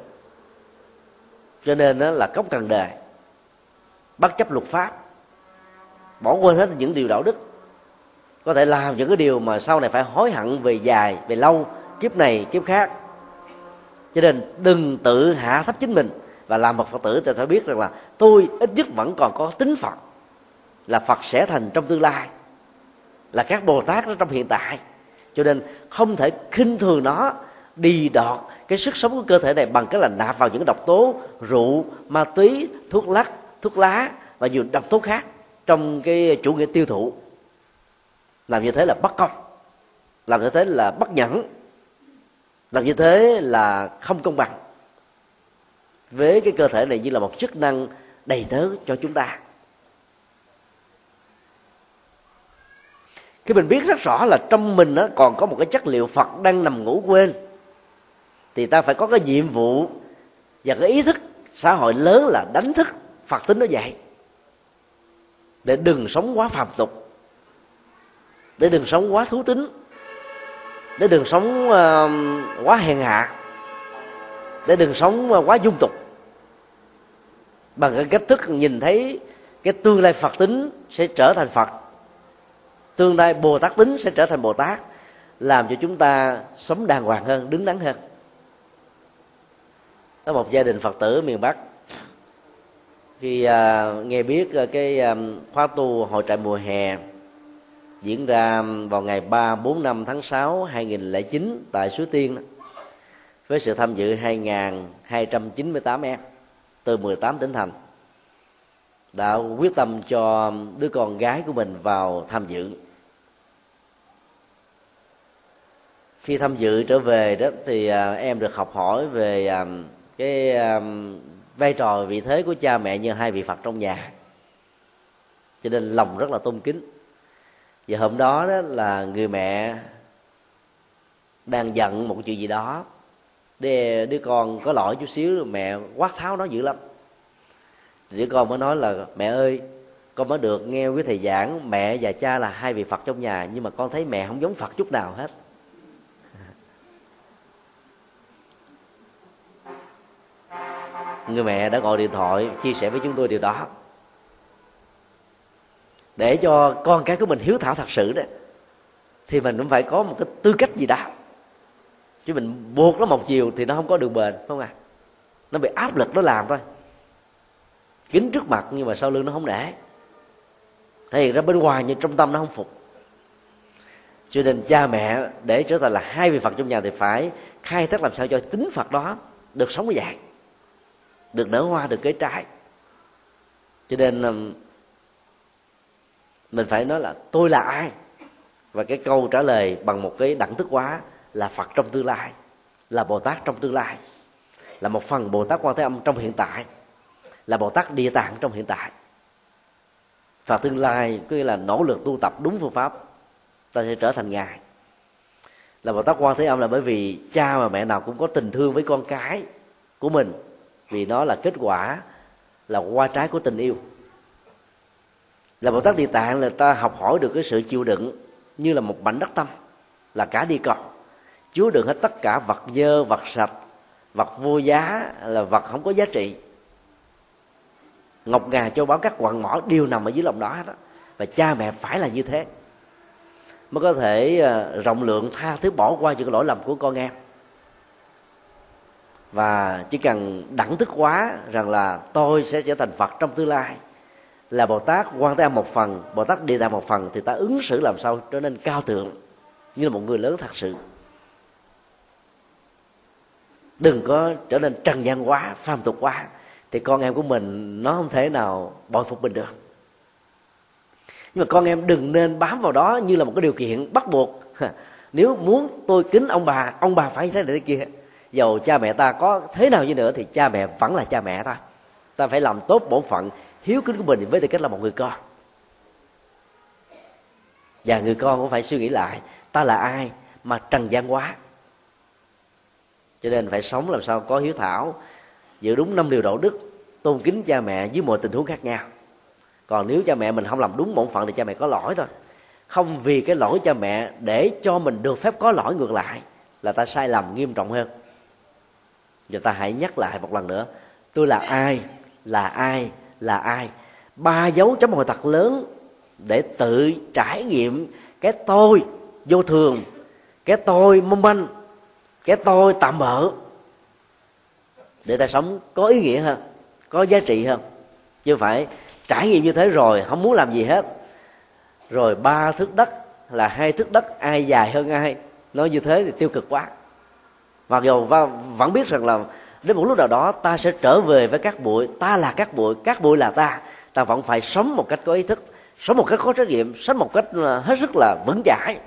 S1: Cho nên đó là cốc cần đề bất chấp luật pháp. Bỏ quên hết những điều đạo đức. Có thể làm những cái điều mà sau này phải hối hận về dài, về lâu, kiếp này, kiếp khác. Cho nên đừng tự hạ thấp chính mình và làm một phật tử. Thì phải biết rằng là tôi ít nhất vẫn còn có tính phật, là phật sẽ thành trong tương lai, là các bồ tát trong hiện tại. Cho nên không thể khinh thường nó, đi đọt cái sức sống của cơ thể này bằng cái là nạp vào những độc tố, rượu, ma túy, thuốc lắc thuốc lá và nhiều độc tố khác trong cái chủ nghĩa tiêu thụ. Làm như thế là bất công. Làm như thế là bất nhẫn. Làm như thế là không công bằng. Với cái cơ thể này như là một chức năng đầy tớ cho chúng ta. Khi mình biết rất rõ là trong mình nó còn có một cái chất liệu phật đang nằm ngủ quên. Thì ta phải có cái nhiệm vụ và cái ý thức xã hội lớn là đánh thức phật tính nó dạy để đừng sống quá phàm tục. Để đừng sống quá thú tính. Để đừng sống uh, quá hèn hạ. Để đừng sống uh, quá dung tục. Bằng cái cách thức nhìn thấy cái tương lai phật tính sẽ trở thành phật tương lai bồ tát tính sẽ trở thành bồ tát làm cho chúng ta sống đàng hoàng hơn đứng đắn hơn. Có một gia đình phật tử miền bắc khi uh, nghe biết uh, cái um, khóa tu hội trại mùa hè diễn ra vào ngày 3, 4, 5 tháng 6 2009 tại Suối Tiên với sự tham dự 2298 em từ 18 tỉnh thành đã quyết tâm cho đứa con gái của mình vào tham dự. Khi tham dự trở về đó thì em được học hỏi về cái vai trò vị thế của cha mẹ như hai vị phật trong nhà. Cho nên lòng rất là tôn kính. Và hôm đó đó là người mẹ đang giận một chuyện gì đó. Để đứa con có lỗi chút xíu, mẹ quát tháo nó dữ lắm. Đứa con mới nói là, mẹ ơi, con mới được nghe quý thầy giảng, mẹ và cha là hai vị phật trong nhà, nhưng mà con thấy mẹ không giống phật chút nào hết. Người mẹ đã gọi điện thoại, chia sẻ với chúng tôi điều đó. Để cho con cái của mình hiếu thảo thật sự đó, thì mình cũng phải có một cái tư cách gì đó. Chứ mình buộc nó một chiều thì nó không có đường bền không à nó bị áp lực nó làm thôi. Kính trước mặt nhưng mà sau lưng nó không để. Thể hiện ra bên ngoài nhưng trong tâm nó không phục. Cho nên cha mẹ để trở thành là hai vị phật trong nhà thì phải khai thác làm sao cho tính phật đó được sống dạng được nở hoa, được kết trái. Cho nên um, mình phải nói là tôi là ai? Và cái câu trả lời bằng một cái đẳng thức quá là phật trong tương lai, là bồ tát trong tương lai, là một phần bồ tát quan thế âm trong hiện tại, là bồ tát địa tạng trong hiện tại. Và tương lai, có nghĩa là nỗ lực tu tập đúng phương pháp, ta sẽ trở thành ngài. Là bồ tát quan thế âm là bởi vì cha và mẹ nào cũng có tình thương với con cái của mình vì nó là kết quả là qua trái của tình yêu. Là bồ tát địa tạng là ta học hỏi được cái sự chịu đựng như là một mảnh đất tâm, là cả đi cầu chứa đựng hết tất cả vật dơ, vật sạch, vật vô giá, là vật không có giá trị. Ngọc ngà châu báu các quặng mỏ đều nằm ở dưới lòng đó hết á. Và cha mẹ phải là như thế. Mới có thể ờ, rộng lượng tha thứ bỏ qua những lỗi lầm của con em và chỉ cần đẳng thức quá rằng là tôi sẽ trở thành phật trong tương lai. Là bồ tát quan tâm một phần, bồ tát địa tạng một phần thì ta ứng xử làm sao trở nên cao thượng, như là một người lớn thật sự. Đừng có trở nên trần gian quá, phàm tục quá, thì con em của mình nó không thể nào bội phục mình được. Nhưng mà con em đừng nên bám vào đó như là một cái điều kiện bắt buộc. Nếu muốn tôi kính ông bà ông bà phải thế này thế kia dầu cha mẹ ta có thế nào như nữa thì cha mẹ vẫn là cha mẹ ta. Ta phải làm tốt bổn phận, hiếu kính của mình với tư cách là một người con. Và người con cũng phải suy nghĩ lại, ta là ai mà trần gian quá? Cho nên phải sống làm sao có hiếu thảo, giữ đúng năm điều đạo đức, tôn kính cha mẹ dưới mọi tình huống khác nhau. Còn nếu cha mẹ mình không làm đúng bổn phận thì cha mẹ có lỗi thôi. Không vì cái lỗi cha mẹ để cho mình được phép có lỗi ngược lại là ta sai lầm nghiêm trọng hơn giờ ta hãy nhắc lại một lần nữa. Tôi là ai? Là ai? Là ai? Ba dấu chấm hỏi thật lớn để tự trải nghiệm cái tôi vô thường, cái tôi mong manh, cái tôi tạm bỡ để ta sống có ý nghĩa hơn, có giá trị hơn. Chứ phải trải nghiệm như thế rồi, không muốn làm gì hết. Rồi ba thước đất là hai thước đất, ai dài hơn ai. Nói như thế thì tiêu cực quá mặc dù vẫn biết rằng là đến một lúc nào đó ta sẽ trở về với các bụi. Ta là các bụi các bụi là ta. Ta vẫn phải sống một cách có ý thức, sống một cách có trách nhiệm, sống một cách ờ, hết sức là vững chãi.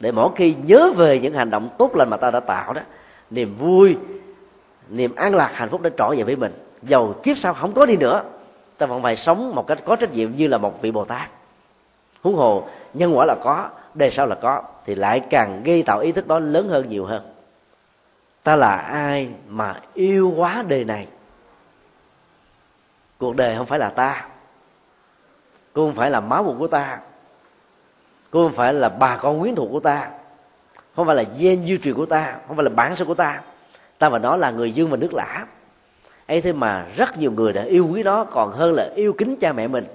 S1: Để mỗi khi nhớ về những hành động tốt lành mà ta đã tạo đó, niềm vui, niềm an lạc, hạnh phúc đã trỗi về với mình. Dầu kiếp sau không có đi nữa, ta vẫn phải sống một cách có trách nhiệm như là một vị bồ tát. Huống hồ nhân quả là có đề sau là có, thì lại càng gây tạo ý thức đó lớn hơn, nhiều hơn. Ta là ai mà yêu quá đời này? Cuộc đời không phải là ta cô không phải là máu mủ của ta cô không phải là bà con quyến thuộc của ta, không phải là gen di truyền của ta, không phải là bản sắc của ta. Ta và nó là người dương và nước lã. Ấy thế mà rất nhiều người đã yêu quý nó còn hơn là yêu kính cha mẹ mình,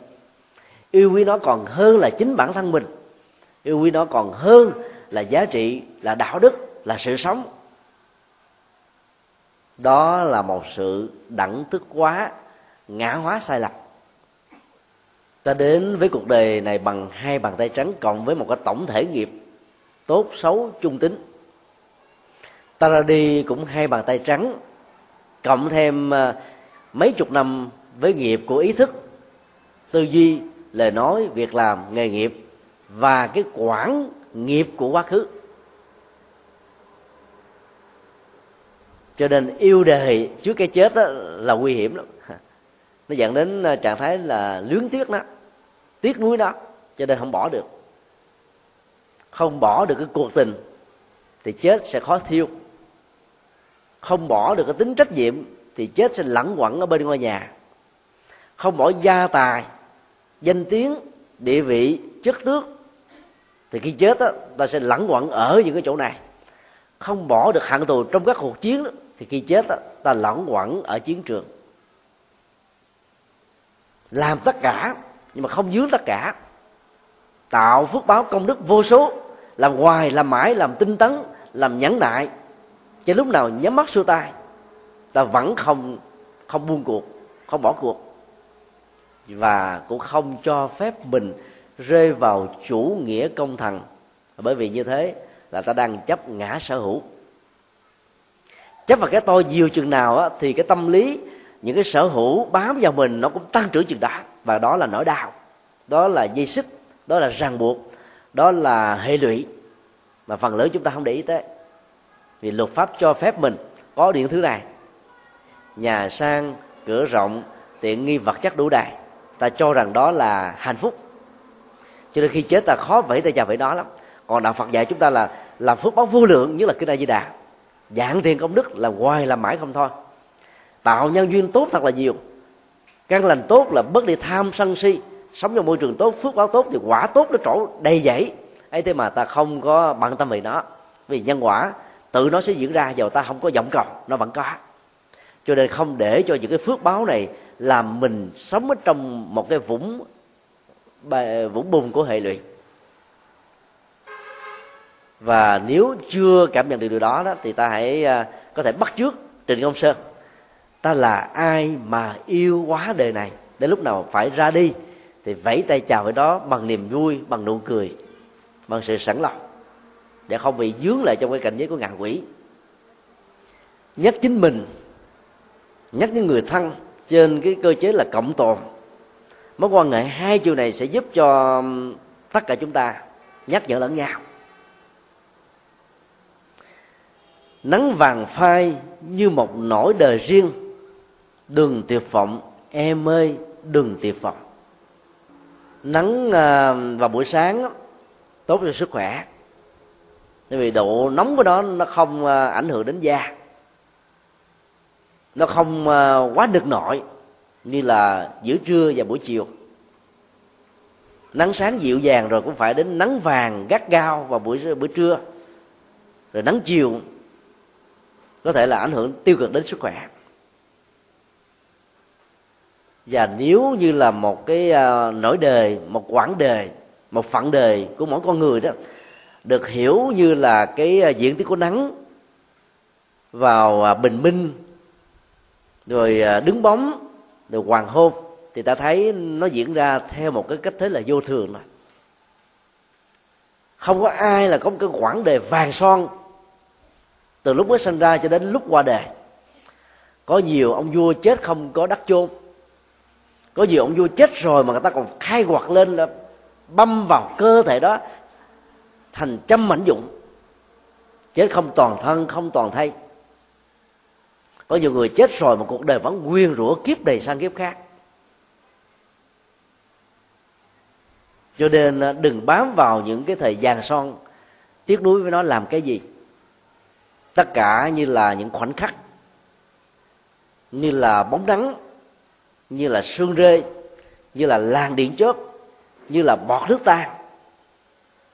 S1: yêu quý nó còn hơn là chính bản thân mình yêu quý nó còn hơn là giá trị, là đạo đức, là sự sống. Đó là một sự đẳng thức quá ngã hóa sai lầm. Ta đến với cuộc đời này bằng hai bàn tay trắng cộng với một cái tổng thể nghiệp, tốt, xấu, trung tính. Ta ra đi cũng hai bàn tay trắng, cộng thêm à, mấy chục năm với nghiệp của ý thức, tư duy, lời nói, việc làm, nghề nghiệp và cái quản nghiệp của quá khứ. Cho nên yêu đề trước cái chết đó là nguy hiểm lắm. Nó dẫn đến ờ, trạng thái là luyến tiếc đó tiếc nuối đó cho nên không bỏ được. Không bỏ được cái cuộc tình thì chết sẽ khó thiêu. Không bỏ được cái tính trách nhiệm thì chết sẽ lẳng quẩn ở bên ngôi nhà. Không bỏ gia tài, danh tiếng, địa vị, chất tước thì khi chết đó, ta sẽ lẳng quẩn ở những cái chỗ này. Không bỏ được hạng tù trong các cuộc chiến đó, thì khi chết đó, ta lẳng quẩn ở chiến trường. Làm tất cả nhưng mà không dướng tất cả. Tạo phước báo công đức vô số làm hoài làm mãi làm tinh tấn làm nhẫn nại. Cho lúc nào nhắm mắt xuôi tay ta vẫn không không buông cuộc không bỏ cuộc. Và cũng không cho phép mình rơi vào chủ nghĩa công thần. Bởi vì như thế là ta đang chấp ngã sở hữu. Chấp vào cái tôi nhiều chừng nào á, thì cái tâm lý những cái sở hữu bám vào mình nó cũng tăng trưởng chừng đó. Và đó là nỗi đau. Đó là dây xích đó là ràng buộc đó là hệ lụy. Mà phần lớn chúng ta không để ý tới. Vì luật pháp cho phép mình có những thứ này. Nhà sang cửa rộng tiện nghi vật chất đủ đầy. Ta cho rằng đó là hạnh phúc cho nên khi chết ta khó vẫy tay chào vẫy đó lắm. Còn đạo phật dạy chúng ta là làm phước báo vô lượng như là kinh a di đà. Dạng tiền công đức là hoài làm mãi không thôi. Tạo nhân duyên tốt thật là nhiều. Căn lành tốt là bớt đi tham sân si. Sống trong môi trường tốt, phước báo tốt thì quả tốt nó trổ đầy dẫy. Ấy thế mà ta không có bận tâm về nó. Vì nhân quả, tự nó sẽ diễn ra, dầu ta không có vọng cầu, nó vẫn có. Cho nên không để cho những cái phước báo này làm mình sống ở trong một cái vũng vũng bùn của hệ lụy. Và nếu chưa cảm nhận được điều đó đó, thì ta hãy à, có thể bắt trước trình công sơn. Ta là ai mà yêu quá đời này? Đến lúc nào phải ra đi, thì vẫy tay chào với đó bằng niềm vui, bằng nụ cười, bằng sự sẵn lòng, để không bị dướng lại trong cái cảnh giới của ngàn quỷ. Nhắc chính mình, nhắc những người thân trên cái cơ chế là cộng tồn mối quan hệ hai chiều này sẽ giúp cho tất cả chúng ta nhắc nhở lẫn nhau. Nắng vàng phai như một nỗi đời riêng. Đừng tuyệt vọng, em ơi, đừng tuyệt vọng. Nắng à, vào buổi sáng tốt cho sức khỏe. Bởi vì độ nóng của nó nó không à, ảnh hưởng đến da. Nó không à, quá nực nổi như là giữa trưa và buổi chiều. Nắng sáng dịu dàng rồi cũng phải đến nắng vàng gắt gao vào buổi buổi trưa. Rồi nắng chiều có thể là ảnh hưởng tiêu cực đến sức khỏe. Và nếu như là một cái à, nỗi đời một quãng đời một phận đời của mỗi con người đó, được hiểu như là cái diện diễn của nắng vào à, bình minh, rồi đứng bóng rồi hoàng hôn, thì ta thấy nó diễn ra theo một cái cách thế là vô thường rồi. Không có ai là có một cái quãng đề vàng son từ lúc mới sinh ra cho đến lúc qua đời. Có nhiều ông vua chết không có đắc chôn. Có nhiều ông vua chết rồi mà người ta còn khai quật lên là băm vào cơ thể đó thành trăm mảnh dụng chết không toàn thân, không toàn thay có nhiều người chết rồi mà cuộc đời vẫn nguyên rủa kiếp đầy sang kiếp khác. Cho nên à, đừng bám vào những cái thời gian son. Tiếc nuối với nó làm cái gì? Tất cả như là những khoảnh khắc, như là bóng nắng như là sương rơi, như là làng điện chớp, như là bọt nước tan.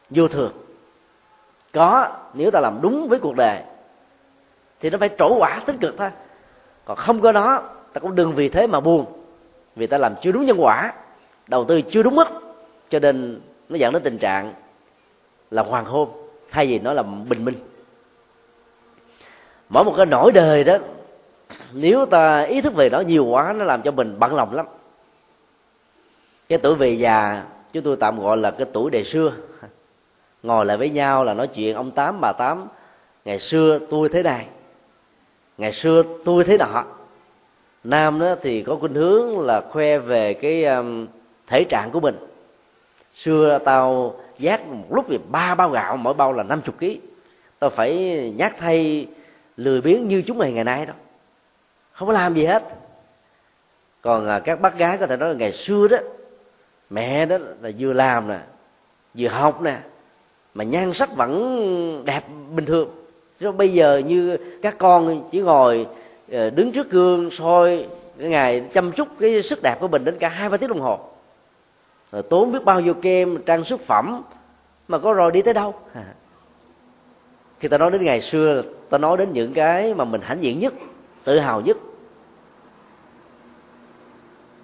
S1: Vô thường. Có, nếu ta làm đúng với cuộc đời thì nó phải trổ quả tích cực thôi. Còn không có nó ta cũng đừng vì thế mà buồn. Vì ta làm chưa đúng nhân quả, đầu tư chưa đúng mức, cho nên nó dẫn đến tình trạng là hoàng hôn, thay vì nó là bình minh. Mỗi một cái nỗi đời đó, nếu ta ý thức về nó nhiều quá, nó làm cho mình bận lòng lắm. Cái tuổi về già, chúng tôi tạm gọi là cái tuổi đề xưa. Ngồi lại với nhau là nói chuyện ông tám, bà tám, ngày xưa tôi thế này ngày xưa tôi thấy nọ. Nam đó thì có khuynh hướng là khoe về cái um, thể trạng của mình. Xưa tao giác một lúc thì ba bao gạo mỗi bao là năm chục ký. Tao phải nhát thay lười biếng như chúng mày ngày nay đó. Không có làm gì hết. Còn à, các bác gái có thể nói là ngày xưa đó mẹ đó là vừa làm nè vừa học nè mà nhan sắc vẫn đẹp bình thường chứ bây giờ như các con chỉ ngồi ờ, đứng trước gương soi cái ngày chăm chút cái sức đẹp của mình đến cả hai ba tiếng đồng hồ. Rồi tốn biết bao nhiêu kem, trang sức phẩm mà có rồi đi tới đâu. Khi ta nói đến ngày xưa, ta nói đến những cái mà mình hãnh diện nhất, tự hào nhất.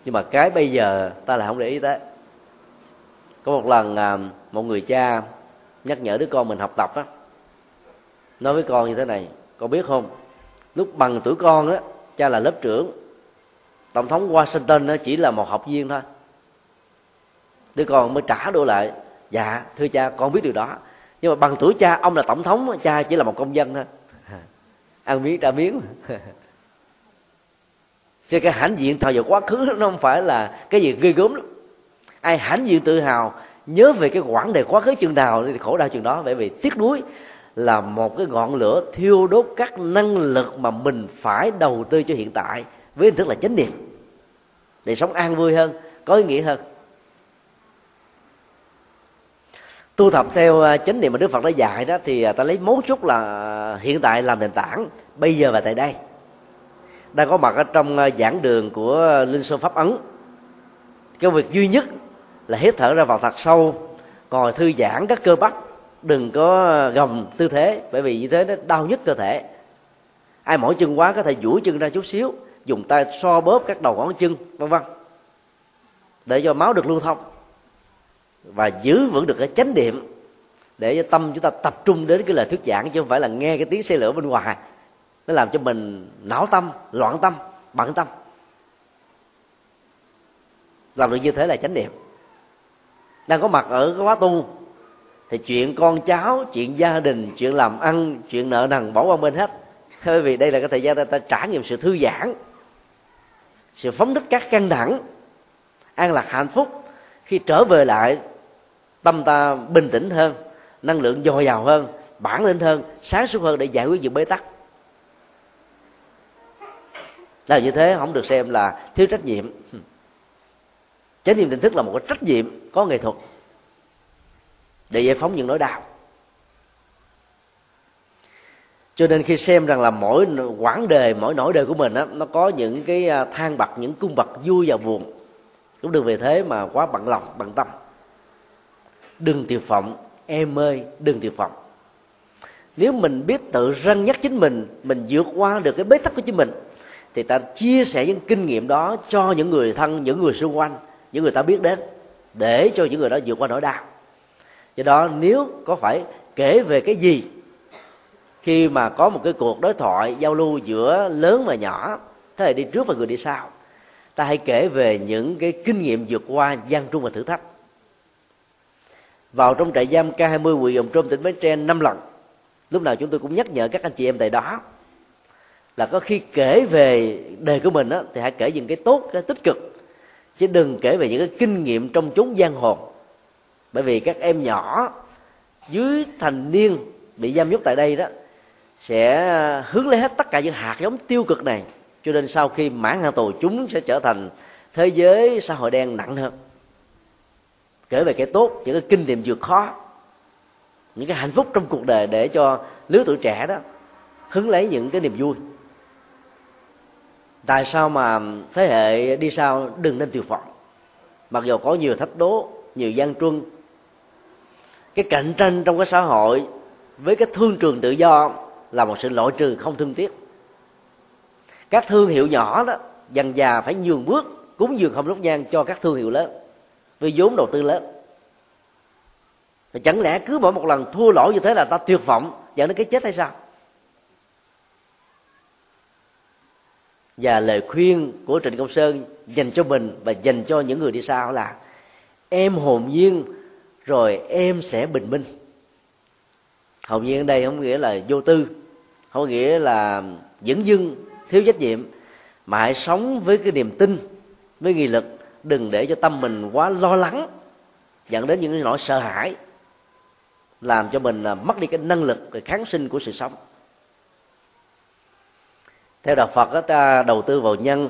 S1: Nhưng mà cái bây giờ ta lại không để ý tới. Có một lần à, một người cha nhắc nhở đứa con mình học tập á nói với con như thế này con biết không? Lúc bằng tuổi con á cha là lớp trưởng tổng thống washington nó chỉ là một học viên thôi. Đứa con mới trả đổ lại dạ thưa cha con biết điều đó. Nhưng mà bằng tuổi cha ông là tổng thống cha chỉ là một công dân thôi. Ăn miếng trả miếng. Cho cái hãnh diện thời giờ quá khứ nó không phải là cái gì ghê gớm lắm. Ai hãnh diện tự hào nhớ về cái quãng đời quá khứ chừng nào thì khổ đau chừng đó. Bởi vì tiếc nuối là một cái ngọn lửa thiêu đốt các năng lực mà mình phải đầu tư cho hiện tại với hình thức là chánh niệm. Để sống an vui hơn, có ý nghĩa hơn. Tu tập theo à, chánh niệm mà đức phật đã dạy đó, thì à, ta lấy mấu chốt là à, hiện tại làm nền tảng, bây giờ và tại đây. Đang có mặt ở trong giảng đường của linh sơn pháp ấn. Cái việc duy nhất là hít thở ra vào thật sâu, ngồi thư giãn các cơ bắp đừng có gồng tư thế, bởi vì như thế nó đau nhất cơ thể. Ai mỏi chân quá có thể duỗi chân ra chút xíu, dùng tay so bóp các đầu ngón chân, vân vân. Để cho máu được lưu thông. Và giữ vững được cái chánh niệm, để cho tâm chúng ta tập trung đến cái lời thuyết giảng, chứ không phải là nghe cái tiếng xe lửa bên ngoài. Nó làm cho mình não tâm, loạn tâm, bận tâm. Làm được như thế là chánh niệm. Đang có mặt ở cái khóa tu thì chuyện con cháu chuyện gia đình chuyện làm ăn chuyện nợ nần bỏ qua bên hết. Bởi vì đây là cái thời gian ta, ta trải nghiệm sự thư giãn sự phóng thích các căng thẳng. An lạc hạnh phúc. Khi trở về lại tâm ta bình tĩnh hơn năng lượng dồi dào hơn bản lĩnh hơn sáng suốt hơn để giải quyết những bế tắc. Là như thế không được xem là thiếu trách nhiệm. Chánh niệm tỉnh thức là một cái trách nhiệm có nghệ thuật để giải phóng những nỗi đau. Cho nên khi xem rằng là mỗi quãng đề mỗi nỗi đời của mình á nó có những cái à, than bậc những cung bậc vui và buồn. Cũng đừng vì thế mà quá bận lòng bận tâm. Đừng tiều phộng, em ơi đừng tiều phộng. nếu mình biết tự răng nhắc chính mình mình vượt qua được cái bế tắc của chính mình thì ta chia sẻ những kinh nghiệm đó cho những người thân những người xung quanh những người ta biết đến để cho những người đó vượt qua nỗi đau do đó nếu có phải kể về cái gì khi mà có một cái cuộc đối thoại giao lưu giữa lớn và nhỏ thế hệ đi trước và người đi sau ta hãy kể về những cái kinh nghiệm vượt qua gian trung và thử thách. Vào trong trại giam K20 huyện Dòng Trôm tỉnh Bến Tre năm lần lúc nào chúng tôi cũng nhắc nhở các anh chị em tại đó là có khi kể về đời của mình á, thì hãy kể những cái tốt cái tích cực chứ đừng kể về những cái kinh nghiệm trong chốn giang hồ bởi vì các em nhỏ dưới thành niên bị giam nhốt tại đây đó, sẽ hướng lấy hết tất cả những hạt giống tiêu cực này, cho nên sau khi mãn hạn tù, chúng sẽ trở thành thế giới xã hội đen nặng hơn. Kể về cái tốt, những cái kinh nghiệm vượt khó, những cái hạnh phúc trong cuộc đời để cho lứa tuổi trẻ đó hứng lấy những cái niềm vui. Tại sao mà thế hệ đi sau đừng nên tuyệt vọng mặc dù có nhiều thách đố, nhiều gian truân cái cạnh tranh trong cái xã hội với cái thương trường tự do là một sự loại trừ không thương tiếc. Các thương hiệu nhỏ đó dần già phải nhường bước cúng dường không lúc nhang cho các thương hiệu lớn với vốn đầu tư lớn. Và chẳng lẽ cứ mỗi một lần thua lỗ như thế là ta tuyệt vọng dẫn đến cái chết hay sao? Và lời khuyên của trịnh công sơn dành cho mình và dành cho những người đi sau là, em hồn nhiên rồi em sẽ bình minh. Hồn nhiên ở đây không nghĩa là vô tư, không nghĩa là dẫn dưng thiếu trách nhiệm, mà hãy sống với cái niềm tin, với nghị lực, đừng để cho tâm mình quá lo lắng, dẫn đến những nỗi sợ hãi, làm cho mình à, mất đi cái năng lực kháng sinh của sự sống. Theo đạo phật ta đầu tư vào nhân,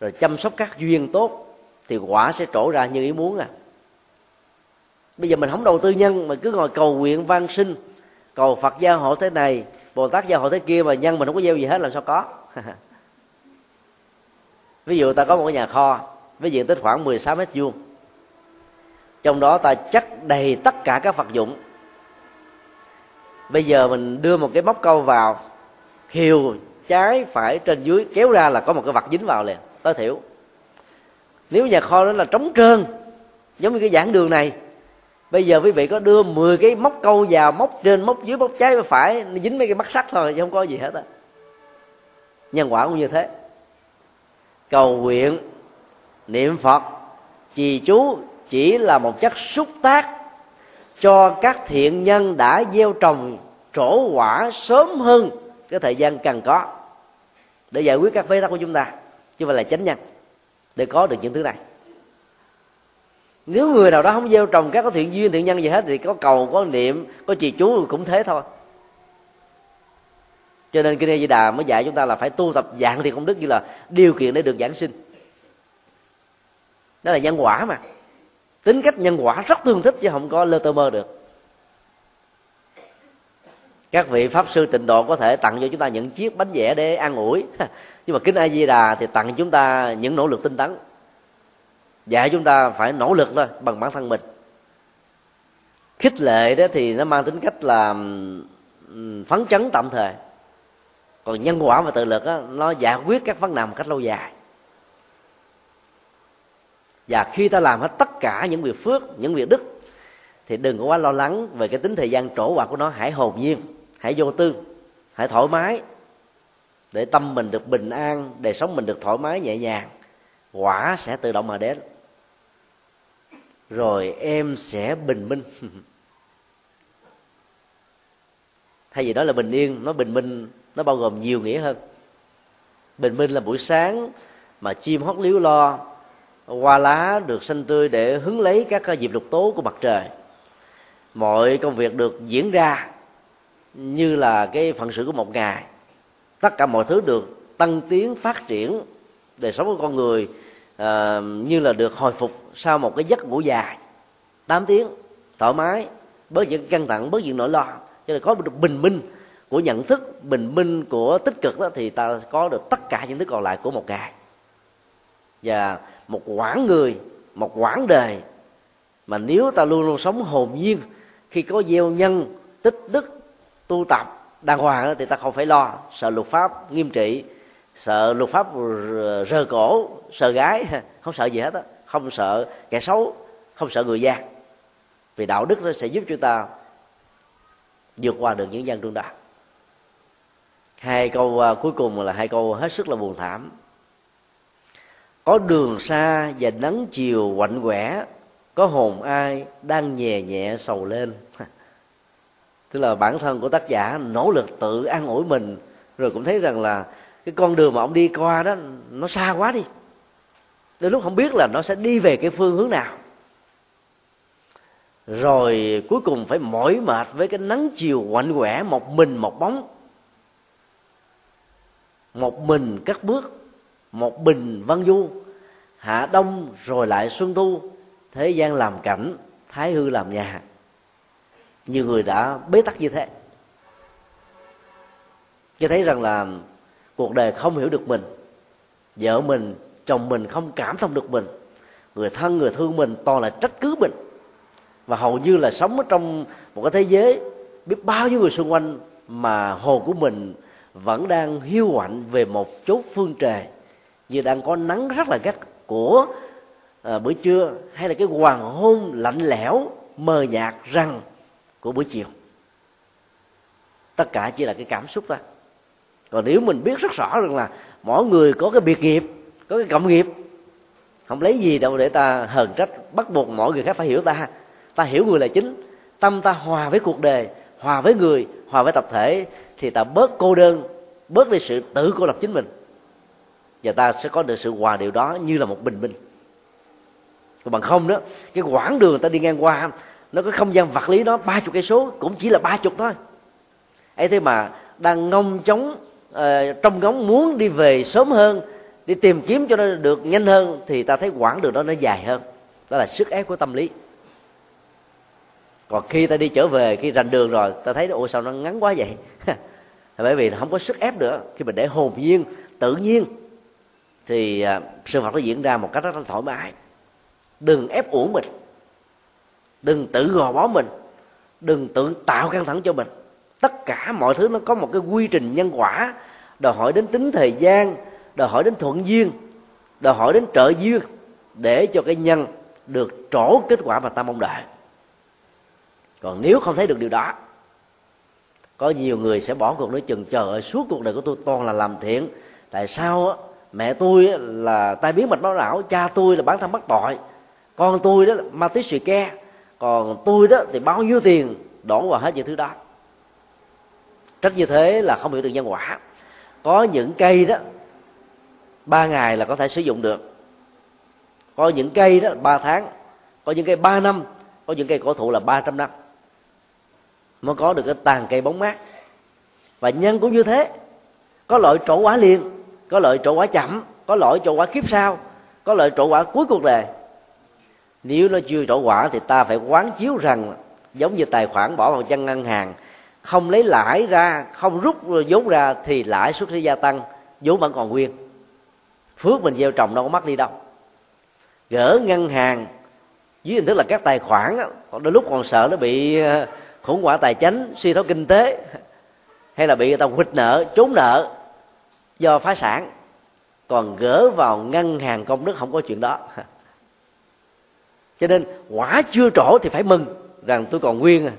S1: rồi chăm sóc các duyên tốt, thì quả sẽ trổ ra như ý muốn à bây giờ mình không đầu tư nhân mà cứ ngồi cầu nguyện van sinh cầu phật gia hộ thế này, bồ tát gia hộ thế kia mà nhân mình không có gieo gì hết làm sao có. Ví dụ ta có một cái nhà kho, với diện tích khoảng 16 mét vuông. Trong đó ta chắc đầy tất cả các vật dụng. Bây giờ mình đưa một cái móc câu vào, khiều trái phải trên dưới, kéo ra là có một cái vật dính vào liền, tối thiểu. Nếu nhà kho đó là trống trơn, giống như cái giảng đường này bây giờ quý vị có đưa 10 cái móc câu vào, móc trên, móc dưới, móc trái phải nó dính mấy cái mắt sắt thôi, chứ không có gì hết á. Nhân quả cũng như thế. Cầu nguyện, niệm phật, trì chú chỉ là một chất xúc tác cho các thiện nhân đã gieo trồng, trổ quả sớm hơn cái thời gian cần có để giải quyết các bế tắc của chúng ta. Chứ không phải là chánh nhân để có được những thứ này nếu người nào đó không gieo trồng các có thiện duyên, thiện nhân gì hết thì có cầu, có niệm, có trì chú cũng thế thôi. Cho nên kinh di đà mới dạy chúng ta là phải tu tập dạng thì công đức như là điều kiện để được giảng sinh. Đó là nhân quả mà. Tính cách nhân quả rất tương thích chứ không có lơ tơ mơ được. Các vị pháp sư tịnh độ có thể tặng cho chúng ta những chiếc bánh vẽ để ăn ủi. Nhưng mà kính a di đà thì tặng chúng ta những nỗ lực tinh tấn dạy chúng ta phải nỗ lực thôi bằng bản thân mình. Khích lệ đó thì nó mang tính cách là phấn chấn tạm thời. Còn nhân quả và tự lực đó, nó giải quyết các vấn nạn một cách lâu dài. Và khi ta làm hết tất cả những việc phước những việc đức thì đừng có quá lo lắng về cái tính thời gian trổ quả của nó. Hãy hồn nhiên hãy vô tư hãy thoải mái để tâm mình được bình an đời sống mình được thoải mái nhẹ nhàng. Quả sẽ tự động mà đến rồi em sẽ bình minh. Thay vì đó là bình yên, nó bình minh, nó bao gồm nhiều nghĩa hơn. Bình minh là buổi sáng mà chim hót líu lo, hoa lá được xanh tươi để hứng lấy các dịp lục tố của mặt trời. Mọi công việc được diễn ra như là cái phận sự của một ngày. Tất cả mọi thứ được tăng tiến phát triển đời sống của con người à, như là được hồi phục sau một cái giấc ngủ dài. 8 tiếng thoải mái bớt những căng thẳng bớt những nỗi lo. Cho nên có được bình minh của nhận thức bình minh của tích cực đó thì ta có được tất cả những thứ còn lại của một ngày. Và một quãng người một quãng đời mà nếu ta luôn luôn sống hồn nhiên khi có gieo nhân tích đức tu tập đàng hoàng thì ta không phải lo. Sợ luật pháp nghiêm trị sợ luật pháp rờ cổ sợ gái, không sợ gì hết á. Không sợ kẻ xấu, không sợ người gian. Vì đạo đức nó sẽ giúp chúng ta vượt qua được những gian truân đạo hai câu à, cuối cùng là hai câu hết sức là buồn thảm. Có đường xa và nắng chiều quạnh quẻ, có hồn ai đang nhẹ nhẹ sầu lên. Tức là bản thân của tác giả nỗ lực tự an ủi mình, rồi cũng thấy rằng là cái con đường mà ông đi qua đó, nó xa quá đi đến lúc không biết là nó sẽ đi về cái phương hướng nào. Rồi cuối cùng phải mỏi mệt với cái nắng chiều quạnh quẻ, một mình một bóng. Một mình cắt bước, một bình văn du. Hạ đông rồi lại xuân thu, thế gian làm cảnh, thái hư làm nhà. Nhiều người đã bế tắc như thế. Cho thấy rằng là cuộc đời không hiểu được mình. Vợ mình chồng mình không cảm thông được mình. Người thân người thương mình toàn là trách cứ mình. Và hầu như là sống ở trong một cái thế giới biết bao nhiêu người xung quanh mà hồn của mình vẫn đang hiu quạnh về một chốt phương trời như đang có nắng rất là gắt của à, buổi trưa hay là cái hoàng hôn lạnh lẽo mờ nhạt răng của buổi chiều. Tất cả chỉ là cái cảm xúc thôi. Còn nếu mình biết rất rõ rằng là mỗi người có cái biệt nghiệp có cái cộng nghiệp. Không lấy gì đâu để ta hờn trách bắt buộc mọi người khác phải hiểu ta. Ta hiểu người là chính. Tâm ta hòa với cuộc đời hòa với người hòa với tập thể thì ta bớt cô đơn bớt đi sự tự cô lập chính mình. Và ta sẽ có được sự hòa điều đó như là một bình minh. Còn bằng không đó cái quãng đường ta đi ngang qua nó có không gian vật lý đó ba chục cây số cũng chỉ là ba chục thôi. Ấy thế mà đang ngông chống uh, ờ, trong ngóng muốn đi về sớm hơn đi tìm kiếm cho nó được nhanh hơn thì ta thấy quãng đường đó nó dài hơn. Đó là sức ép của tâm lý. Còn khi ta đi trở về, khi rành đường rồi, ta thấy ôi, sao nó ngắn quá vậy? Bởi vì không có sức ép nữa. Khi mình để hồn nhiên, tự nhiên, thì à, sự vật nó diễn ra một cách rất là thoải mái. Đừng ép uổng mình. Đừng tự gò bó mình. Đừng tự tạo căng thẳng cho mình. Tất cả mọi thứ nó có một cái quy trình nhân quả đòi hỏi đến tính thời gian đòi hỏi đến thuận duyên, đòi hỏi đến trợ duyên để cho cái nhân được trổ kết quả mà ta mong đợi còn nếu không thấy được điều đó, có nhiều người sẽ bỏ cuộc nói chừng chờ ơi, suốt cuộc đời của tôi toàn là làm thiện. Tại sao á? Mẹ tôi là tai biến mạch máu não, cha tôi là bán thân bắt tội, con tôi đó là ma túy xì ke, còn tôi đó thì bao nhiêu tiền, đổ vào hết những thứ đó. Trách như thế là không hiểu được nhân quả. Có những cây đó ba ngày là có thể sử dụng được. Có những cây đó ba tháng, có những cây ba năm, có những cây cổ thụ là ba trăm năm. Mới có được cái tàn cây bóng mát. Và nhân cũng như thế. Có loại trổ quả liền, có loại trổ quả chậm, có loại trổ quả kiếp sau, có loại trổ quả cuối cuộc đời. Nếu nó chưa trổ quả thì ta phải quán chiếu rằng giống như tài khoản bỏ vào chân ngân hàng, không lấy lãi ra, không rút vốn ra thì lãi suất sẽ gia tăng, vốn vẫn còn nguyên phước mình gieo trồng đâu có mất đi đâu. Gỡ ngân hàng, dưới hình thức là các tài khoản còn đôi lúc còn sợ nó bị ờ, khủng hoảng tài chính, suy thoái kinh tế, hay là bị người ta quỵt nợ, trốn nợ do phá sản. Còn gỡ vào ngân hàng công đức không có chuyện đó. Cho nên quả chưa trổ thì phải mừng rằng tôi còn nguyên. À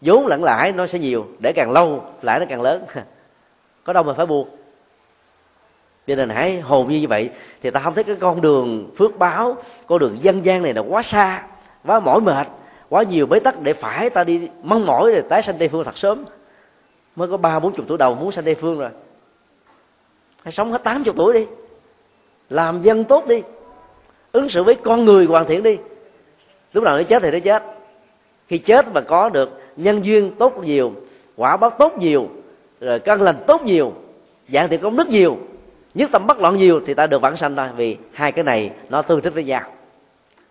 S1: vốn lẫn lãi nó sẽ nhiều, để càng lâu lãi nó càng lớn. Có đâu mà phải buồn cho nên hãy hồn như vậy thì ta không thấy cái con đường phước báo, con đường dân gian này là quá xa, quá mỏi mệt, quá nhiều bế tắc để phải ta đi mong mỏi để tái sanh tây phương thật sớm. Mới có ba, bốn chục tuổi đầu muốn sanh tây phương rồi. Hãy sống hết tám chục tuổi đi. Làm dân tốt đi. Ứng xử với con người hoàn thiện đi. Lúc nào nó chết thì nó chết. Khi chết mà có được nhân duyên tốt nhiều, quả báo tốt nhiều, rồi căn lành tốt nhiều, dạng thì công đức nhiều nhất tâm bất loạn nhiều thì ta được vãng sanh thôi, vì hai cái này nó tương thích với nhau.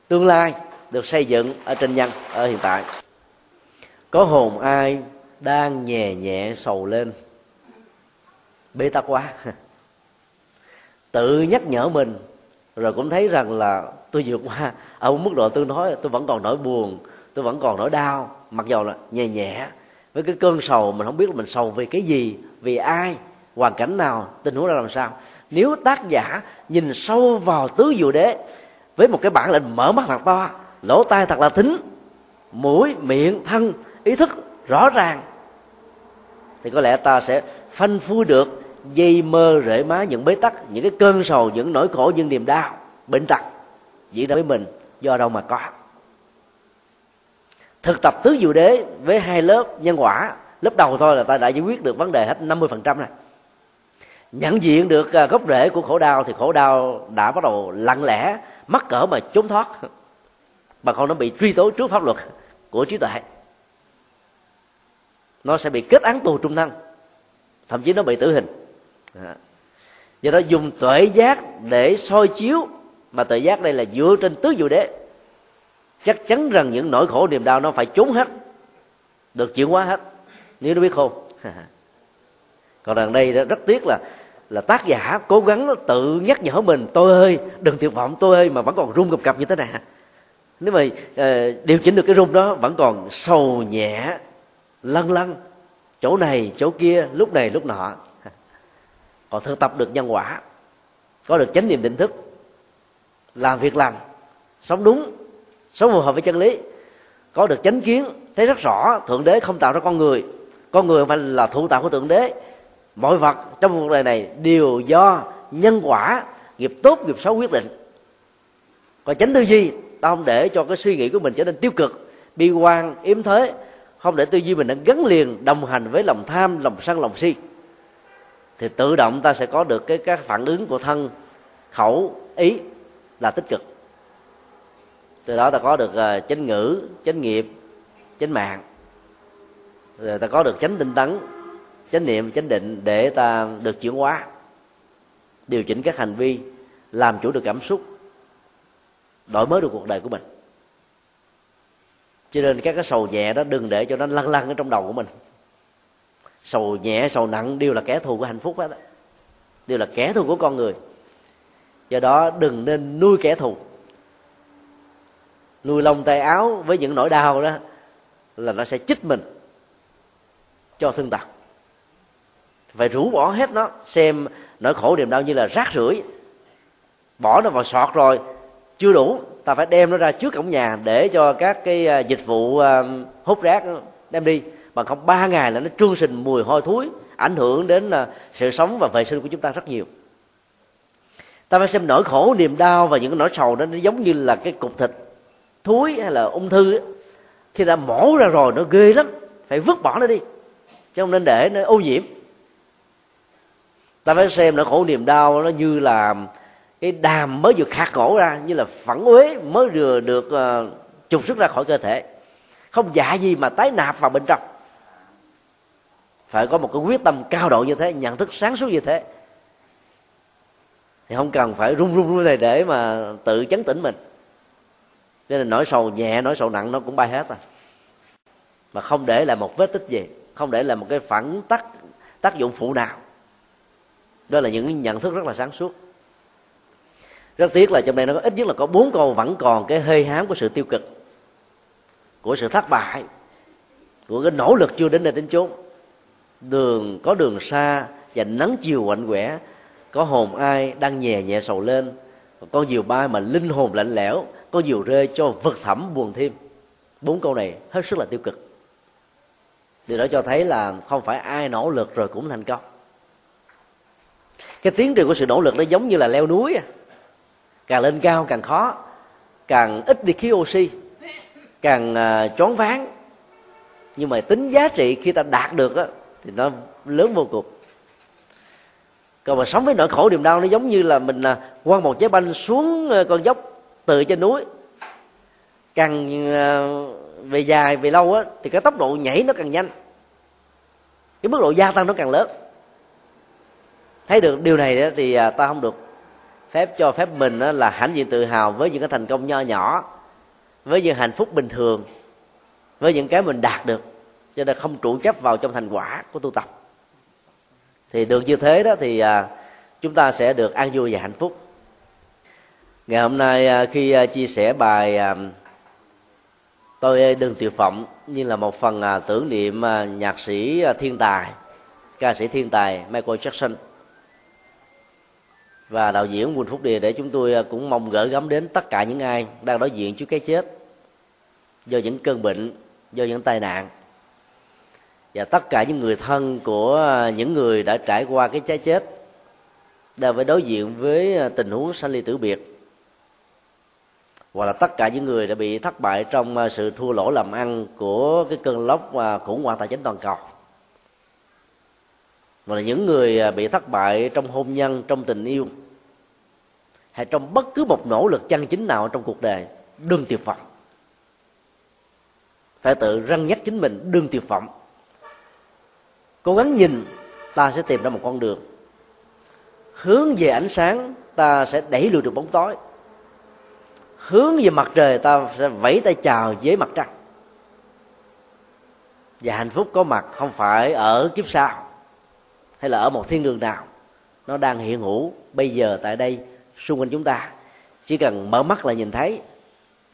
S1: Tương lai được xây dựng ở trên nhân, ở hiện tại. Có hồn ai đang nhẹ nhẹ sầu lên? Bế tắc quá tự nhắc nhở mình, rồi cũng thấy rằng là tôi vượt qua, ở một mức độ tôi nói tôi vẫn còn nỗi buồn, tôi vẫn còn nỗi đau, mặc dầu là nhẹ nhẹ với cái cơn sầu, mình không biết là mình sầu vì cái gì, vì ai, hoàn cảnh nào, tình huống ra làm sao nếu tác giả nhìn sâu vào tứ diệu đế với một cái bản lệnh mở mắt thật to, lỗ tai thật là thính, mũi, miệng, thân, ý thức rõ ràng, thì có lẽ ta sẽ phanh phui được, dây mơ rễ má những bế tắc, những cái cơn sầu, những nỗi khổ, những niềm đau, bệnh tật diễn ra với mình do đâu mà có. Thực tập tứ diệu đế với hai lớp nhân quả, lớp đầu thôi là ta đã giải quyết được vấn đề hết 50% này nhận diện được à, gốc rễ của khổ đau thì khổ đau đã bắt đầu lặng lẽ, mắc cỡ mà trốn thoát. Mà không nó bị truy tố trước pháp luật của trí tuệ. Nó sẽ bị kết án tù trung thân, thậm chí nó bị tử hình. À. Do đó dùng tuệ giác để soi chiếu, mà tuệ giác đây là dựa trên tứ diệu đế. Chắc chắn rằng những nỗi khổ niềm đau nó phải trốn hết, được chuyển hóa hết, nếu nó biết không. còn đằng đây rất tiếc là là tác giả cố gắng tự nhắc nhở mình tôi ơi đừng tuyệt vọng tôi ơi mà vẫn còn rung cập cập như thế này. Nếu mà uh, điều chỉnh được cái rung đó vẫn còn sầu nhẹ lăn lăn chỗ này chỗ kia lúc này lúc nọ. Còn thực tập được nhân quả có được chánh niệm định thức làm việc làm sống đúng sống phù hợp với chân lý có được chánh kiến thấy rất rõ thượng đế không tạo ra con người con người phải là thụ tạo của thượng đế mọi vật trong cuộc đời này đều do nhân quả nghiệp tốt nghiệp xấu quyết định. Còn chánh tư duy ta không để cho cái suy nghĩ của mình trở nên tiêu cực bi quan yếm thế. Không để tư duy mình đã gắn liền đồng hành với lòng tham lòng sân lòng si. Thì tự động ta sẽ có được cái các phản ứng của thân khẩu ý là tích cực. Từ đó ta có được uh, chánh ngữ chánh nghiệp chánh mạng. Rồi ta có được chánh tinh tấn chánh niệm, chánh định để ta được chuyển hóa, điều chỉnh các hành vi, làm chủ được cảm xúc, đổi mới được cuộc đời của mình. Cho nên các cái sầu nhẹ đó đừng để cho nó lăn lăn ở trong đầu của mình. Sầu nhẹ, sầu nặng đều là kẻ thù của hạnh phúc đó đều là kẻ thù của con người. Do đó đừng nên nuôi kẻ thù. Nuôi lông tay áo với những nỗi đau đó là nó sẽ chích mình cho thương tật phải rũ bỏ hết nó. Xem nỗi khổ niềm đau như là rác rưởi. Bỏ nó vào sọt rồi. Chưa đủ, ta phải đem nó ra trước cổng nhà để cho các cái à, dịch vụ à, hút rác đem đi. Bằng không, ba ngày là nó trương sình mùi hôi thối, ảnh hưởng đến à, sự sống và vệ sinh của chúng ta rất nhiều. Ta phải xem nỗi khổ niềm đau và những cái nỗi sầu đó, nó giống như là cái cục thịt thúi hay là ung thư khi đã mổ ra rồi, nó ghê lắm. Phải vứt bỏ nó đi. Chứ không nên để nó ô nhiễm ta phải xem nỗi khổ niềm đau nó như là cái đàm mới vừa khạc gỗ ra như là phản uế mới vừa được uh, trục xuất ra khỏi cơ thể. Không dạ gì mà tái nạp vào bên trong. Phải có một cái quyết tâm cao độ như thế nhận thức sáng suốt như thế. Thì không cần phải run run run này để mà tự chấn tĩnh mình. Nên là nỗi sầu nhẹ nỗi sầu nặng nó cũng bay hết à. Mà không để lại một vết tích gì không để lại một cái phản tác tác dụng phụ nào đó là những nhận thức rất là sáng suốt. Rất tiếc là trong đây nó có ít nhất là có bốn câu vẫn còn cái hơi hám của sự tiêu cực, của sự thất bại, của cái nỗ lực chưa đến nơi đến chốn. Đường, có đường xa và nắng chiều quạnh quẻ, có hồn ai đang nhẹ nhẹ sầu lên, có diều bay mà linh hồn lạnh lẽo, có diều rơi cho vực thẳm buồn thêm. Bốn câu này hết sức là tiêu cực. Điều đó cho thấy là không phải ai nỗ lực rồi cũng thành công cái tiến trình của sự nỗ lực nó giống như là leo núi à. càng lên cao càng khó càng ít đi khí oxy càng uh, choáng váng. Nhưng mà tính giá trị khi ta đạt được á, thì nó lớn vô cùng. Còn mà sống với nỗi khổ niềm đau nó giống như là mình là quăng một trái banh xuống à, con dốc từ trên núi. Càng về dài về lâu á thì cái tốc độ nhảy nó càng nhanh. Cái mức độ gia tăng nó càng lớn thấy được điều này thì à, ta không được phép cho phép mình là hãnh diện tự hào với những cái thành công nho nhỏ, với những hạnh phúc bình thường, với những cái mình đạt được, cho nên không trụ chấp vào trong thành quả của tu tập. Thì được như thế đó thì à, chúng ta sẽ được an vui và hạnh phúc. Ngày hôm nay à, khi chia sẻ bài tôi đừng tuyệt vọng như là một phần tưởng niệm nhạc sĩ thiên tài, ca sĩ thiên tài Michael Jackson và đạo diễn Quỳnh Phúc Địa để chúng tôi à, cũng mong gửi gắm đến tất cả những ai đang đối diện trước cái chết do những cơn bệnh, do những tai nạn. Và tất cả những người thân của à, những người đã trải qua cái trái chết đang phải đối diện với à, tình huống sanh ly tử biệt. Hoặc là tất cả những người đã bị thất bại trong sự thua lỗ làm ăn của cái cơn lốc khủng hoảng tài chính toàn cầu mà là những người à, bị thất bại trong hôn nhân, trong tình yêu, hay trong bất cứ một nỗ lực chân chính nào trong cuộc đời đừng tuyệt vọng. Phải tự răng nhắc chính mình đừng tuyệt vọng. Cố gắng nhìn, ta sẽ tìm ra một con đường. Hướng về ánh sáng, ta sẽ đẩy lùi được bóng tối. Hướng về mặt trời, ta sẽ vẫy tay chào với mặt trăng. Và hạnh phúc có mặt không phải ở kiếp sau hay là ở một thiên đường nào, nó đang hiện hữu bây giờ tại đây, xung quanh chúng ta. Chỉ cần mở mắt là nhìn thấy,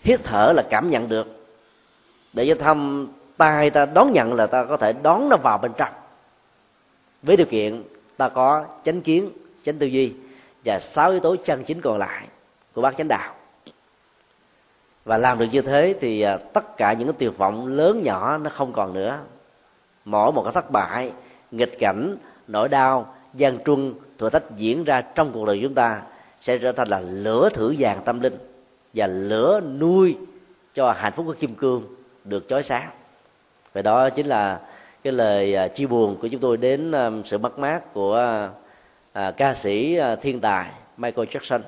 S1: hít thở là cảm nhận được. Để cho thăm tai ta đón nhận là ta có thể đón nó vào bên trong. Với điều kiện ta có chánh kiến, chánh tư duy và sáu yếu tố chân chính còn lại của bác chánh đạo. Và làm được như thế thì à, tất cả những cái tuyệt vọng lớn nhỏ nó không còn nữa. Mỗi một cái thất bại, nghịch cảnh nỗi đau gian truân thử thách diễn ra trong cuộc đời chúng ta sẽ trở thành là lửa thử vàng tâm linh và lửa nuôi cho hạnh phúc của kim cương được chói sáng. Và đó chính là cái lời à, chia buồn của chúng tôi đến à, sự mất mát của à, à ca sĩ thiên tài Michael Jackson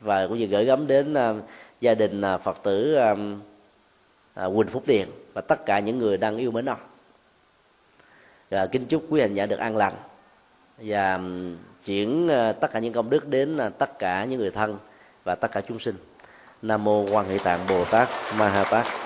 S1: và cũng như gửi gắm đến gia đình Phật tử Quỳnh Phúc Điền và tất cả những người đang yêu mến ông và kính chúc quý hành giả được an lành. Và chuyển ờ, tất cả những công đức đến ờ, tất cả những người thân và tất cả chúng sinh. Nam mô quan hệ tạng bồ tát ma ha tát.